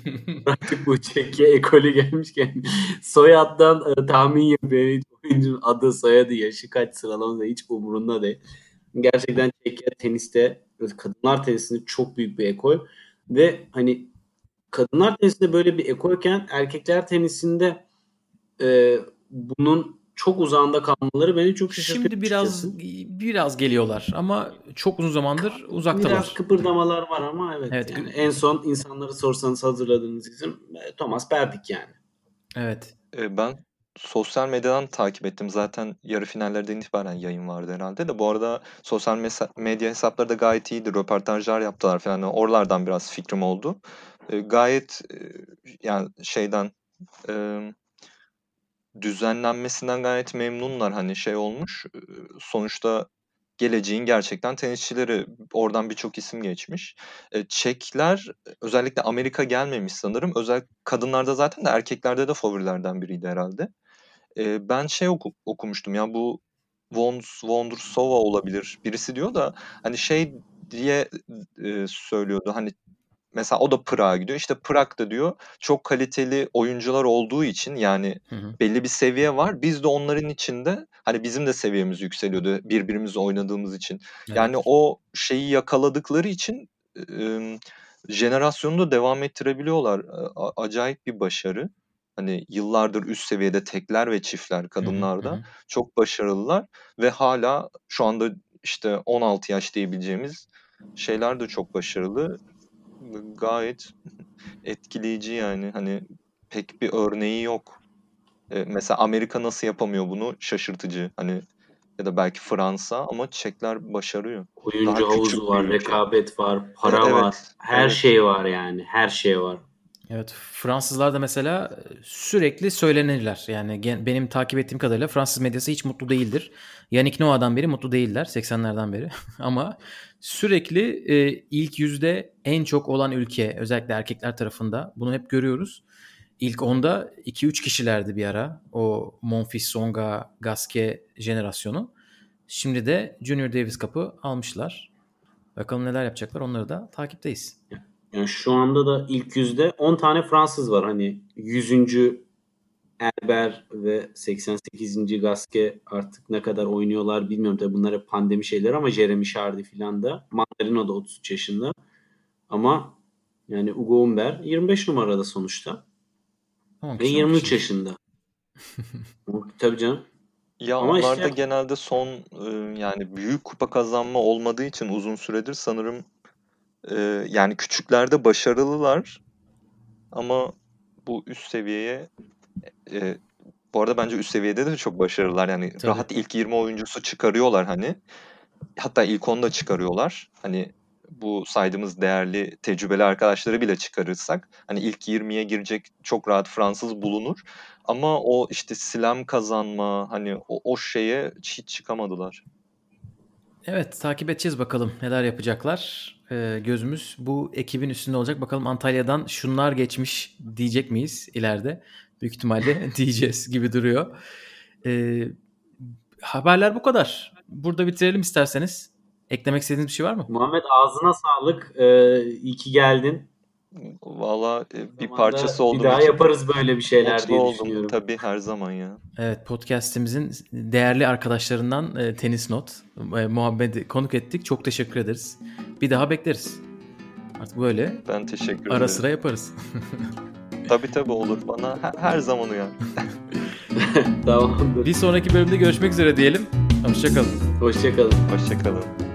Artık bu Çekya ekolü gelmişken soyaddan e, tahmin yapıyor. Oyuncunun adı, soyadı, yaşı kaç sıralaması hiç umurunda değil. Gerçekten Çekya teniste, kadınlar tenisinde çok büyük bir ekol ve hani kadınlar tenisinde böyle bir ekolken erkekler tenisinde e, bunun çok uzağında kalmaları beni çok şaşırtıyor. Şimdi biraz açıkçası. biraz geliyorlar ama çok uzun zamandır uzaktalar. Biraz kıpırdamalar var ama evet, Evet. yani en son insanları sorsanız hazırladığınız isim e, Thomas Perdik yani. Evet. Ee, ben sosyal medyadan takip ettim. Zaten yarı finallerden itibaren yayın vardı herhalde de. Bu arada sosyal medya hesapları da gayet iyiydi. Röportajlar yaptılar falan. Yani Oralardan biraz fikrim oldu. Ee, gayet e, yani şeyden e, düzenlenmesinden gayet memnunlar. Hani şey olmuş. Sonuçta geleceğin gerçekten tenisçileri. Oradan birçok isim geçmiş. E, Çekler özellikle Amerika gelmemiş sanırım. Özel kadınlarda zaten de erkeklerde de favorilerden biriydi herhalde. E, ben şey oku- okumuştum ya bu Vons Vondrasova olabilir. Birisi diyor da hani şey diye söylüyordu. Hani mesela o da Prag'a gidiyor. İşte Prag'da diyor çok kaliteli oyuncular olduğu için yani Hı hı. belli bir seviye var. Biz de onların içinde hani bizim de seviyemiz yükseliyordu birbirimizle oynadığımız için. Yani Evet. o şeyi yakaladıkları için e, jenerasyonu da devam ettirebiliyorlar. A- acayip bir başarı. Hani yıllardır üst seviyede tekler ve çiftler kadınlarda hı hı. çok başarılılar ve hala şu anda işte 16 yaş diyebileceğimiz şeyler de çok başarılı. Gayet etkileyici yani. Hani pek bir örneği yok. E, mesela Amerika nasıl yapamıyor bunu? Şaşırtıcı. Hani ya da belki Fransa ama Çekler başarıyor. Oyuncu Daha havuzu var, rekabet var, para Evet, var. Her evet. şey var yani. Her şey var. Evet Fransızlar da mesela sürekli söylenirler. Yani benim takip ettiğim kadarıyla Fransız medyası hiç mutlu değildir. Yannick Noah'dan beri mutlu değiller 80'lerden beri. Ama sürekli e, ilk yüzde en çok olan ülke özellikle erkekler tarafında bunu hep görüyoruz. İlk onda 2-3 kişilerdi bir ara. O Monfils, Songa, Gasquet jenerasyonu. Şimdi de Junior Davis Cup'ı almışlar. Bakalım neler yapacaklar onları da takipteyiz. Yani şu anda da ilk yüzde 10 tane Fransız var. Hani 100. Elber ve 88. Gasquet artık ne kadar oynuyorlar bilmiyorum. Tabii bunlar hep pandemi şeyler ama Jeremy Chardy filan da. Mandarino da 33 yaşında. Ama yani Ugo Umber 25 numarada sonuçta. On Ve kişi, on 23 kişi. yaşında. Tabii canım. Ya Ama onlarda işte- genelde son e, yani büyük kupa kazanma olmadığı için uzun süredir sanırım e, yani küçüklerde başarılılar ama bu üst seviyeye e, bu arada bence üst seviyede de çok başarılılar. Yani Tabii. rahat ilk 20 oyuncusu çıkarıyorlar hani. Hatta ilk 10 da çıkarıyorlar. Hani bu saydığımız değerli tecrübeli arkadaşları bile çıkarırsak hani ilk 20'ye girecek çok rahat Fransız bulunur. Ama o işte slam kazanma hani o, o şeye hiç çıkamadılar. Evet takip edeceğiz bakalım neler yapacaklar. Ee, gözümüz bu ekibin üstünde olacak. Bakalım Antalya'dan şunlar geçmiş diyecek miyiz ileride? Büyük ihtimalle diyeceğiz gibi duruyor. Ee, haberler bu kadar. Burada bitirelim isterseniz. Eklemek istediğiniz bir şey var mı? Muhammed ağzına sağlık. Ee, iyi ki geldin. Valla e, bir parçası olduğum Bir daha yaparız böyle bir şeyler mutlu diye oldum. düşünüyorum. Tabii her zaman ya. Evet podcastimizin değerli arkadaşlarından e, Tenis Not e, Muhammed'i konuk ettik. Çok teşekkür ederiz. Bir daha bekleriz. Artık böyle Ben teşekkür ederim. ara sıra yaparız. Tabii tabii olur. Bana her, her zaman uyar. Tamamdır. Bir sonraki bölümde görüşmek üzere diyelim. Hoşçakalın. Hoşçakalın. Hoşçakalın.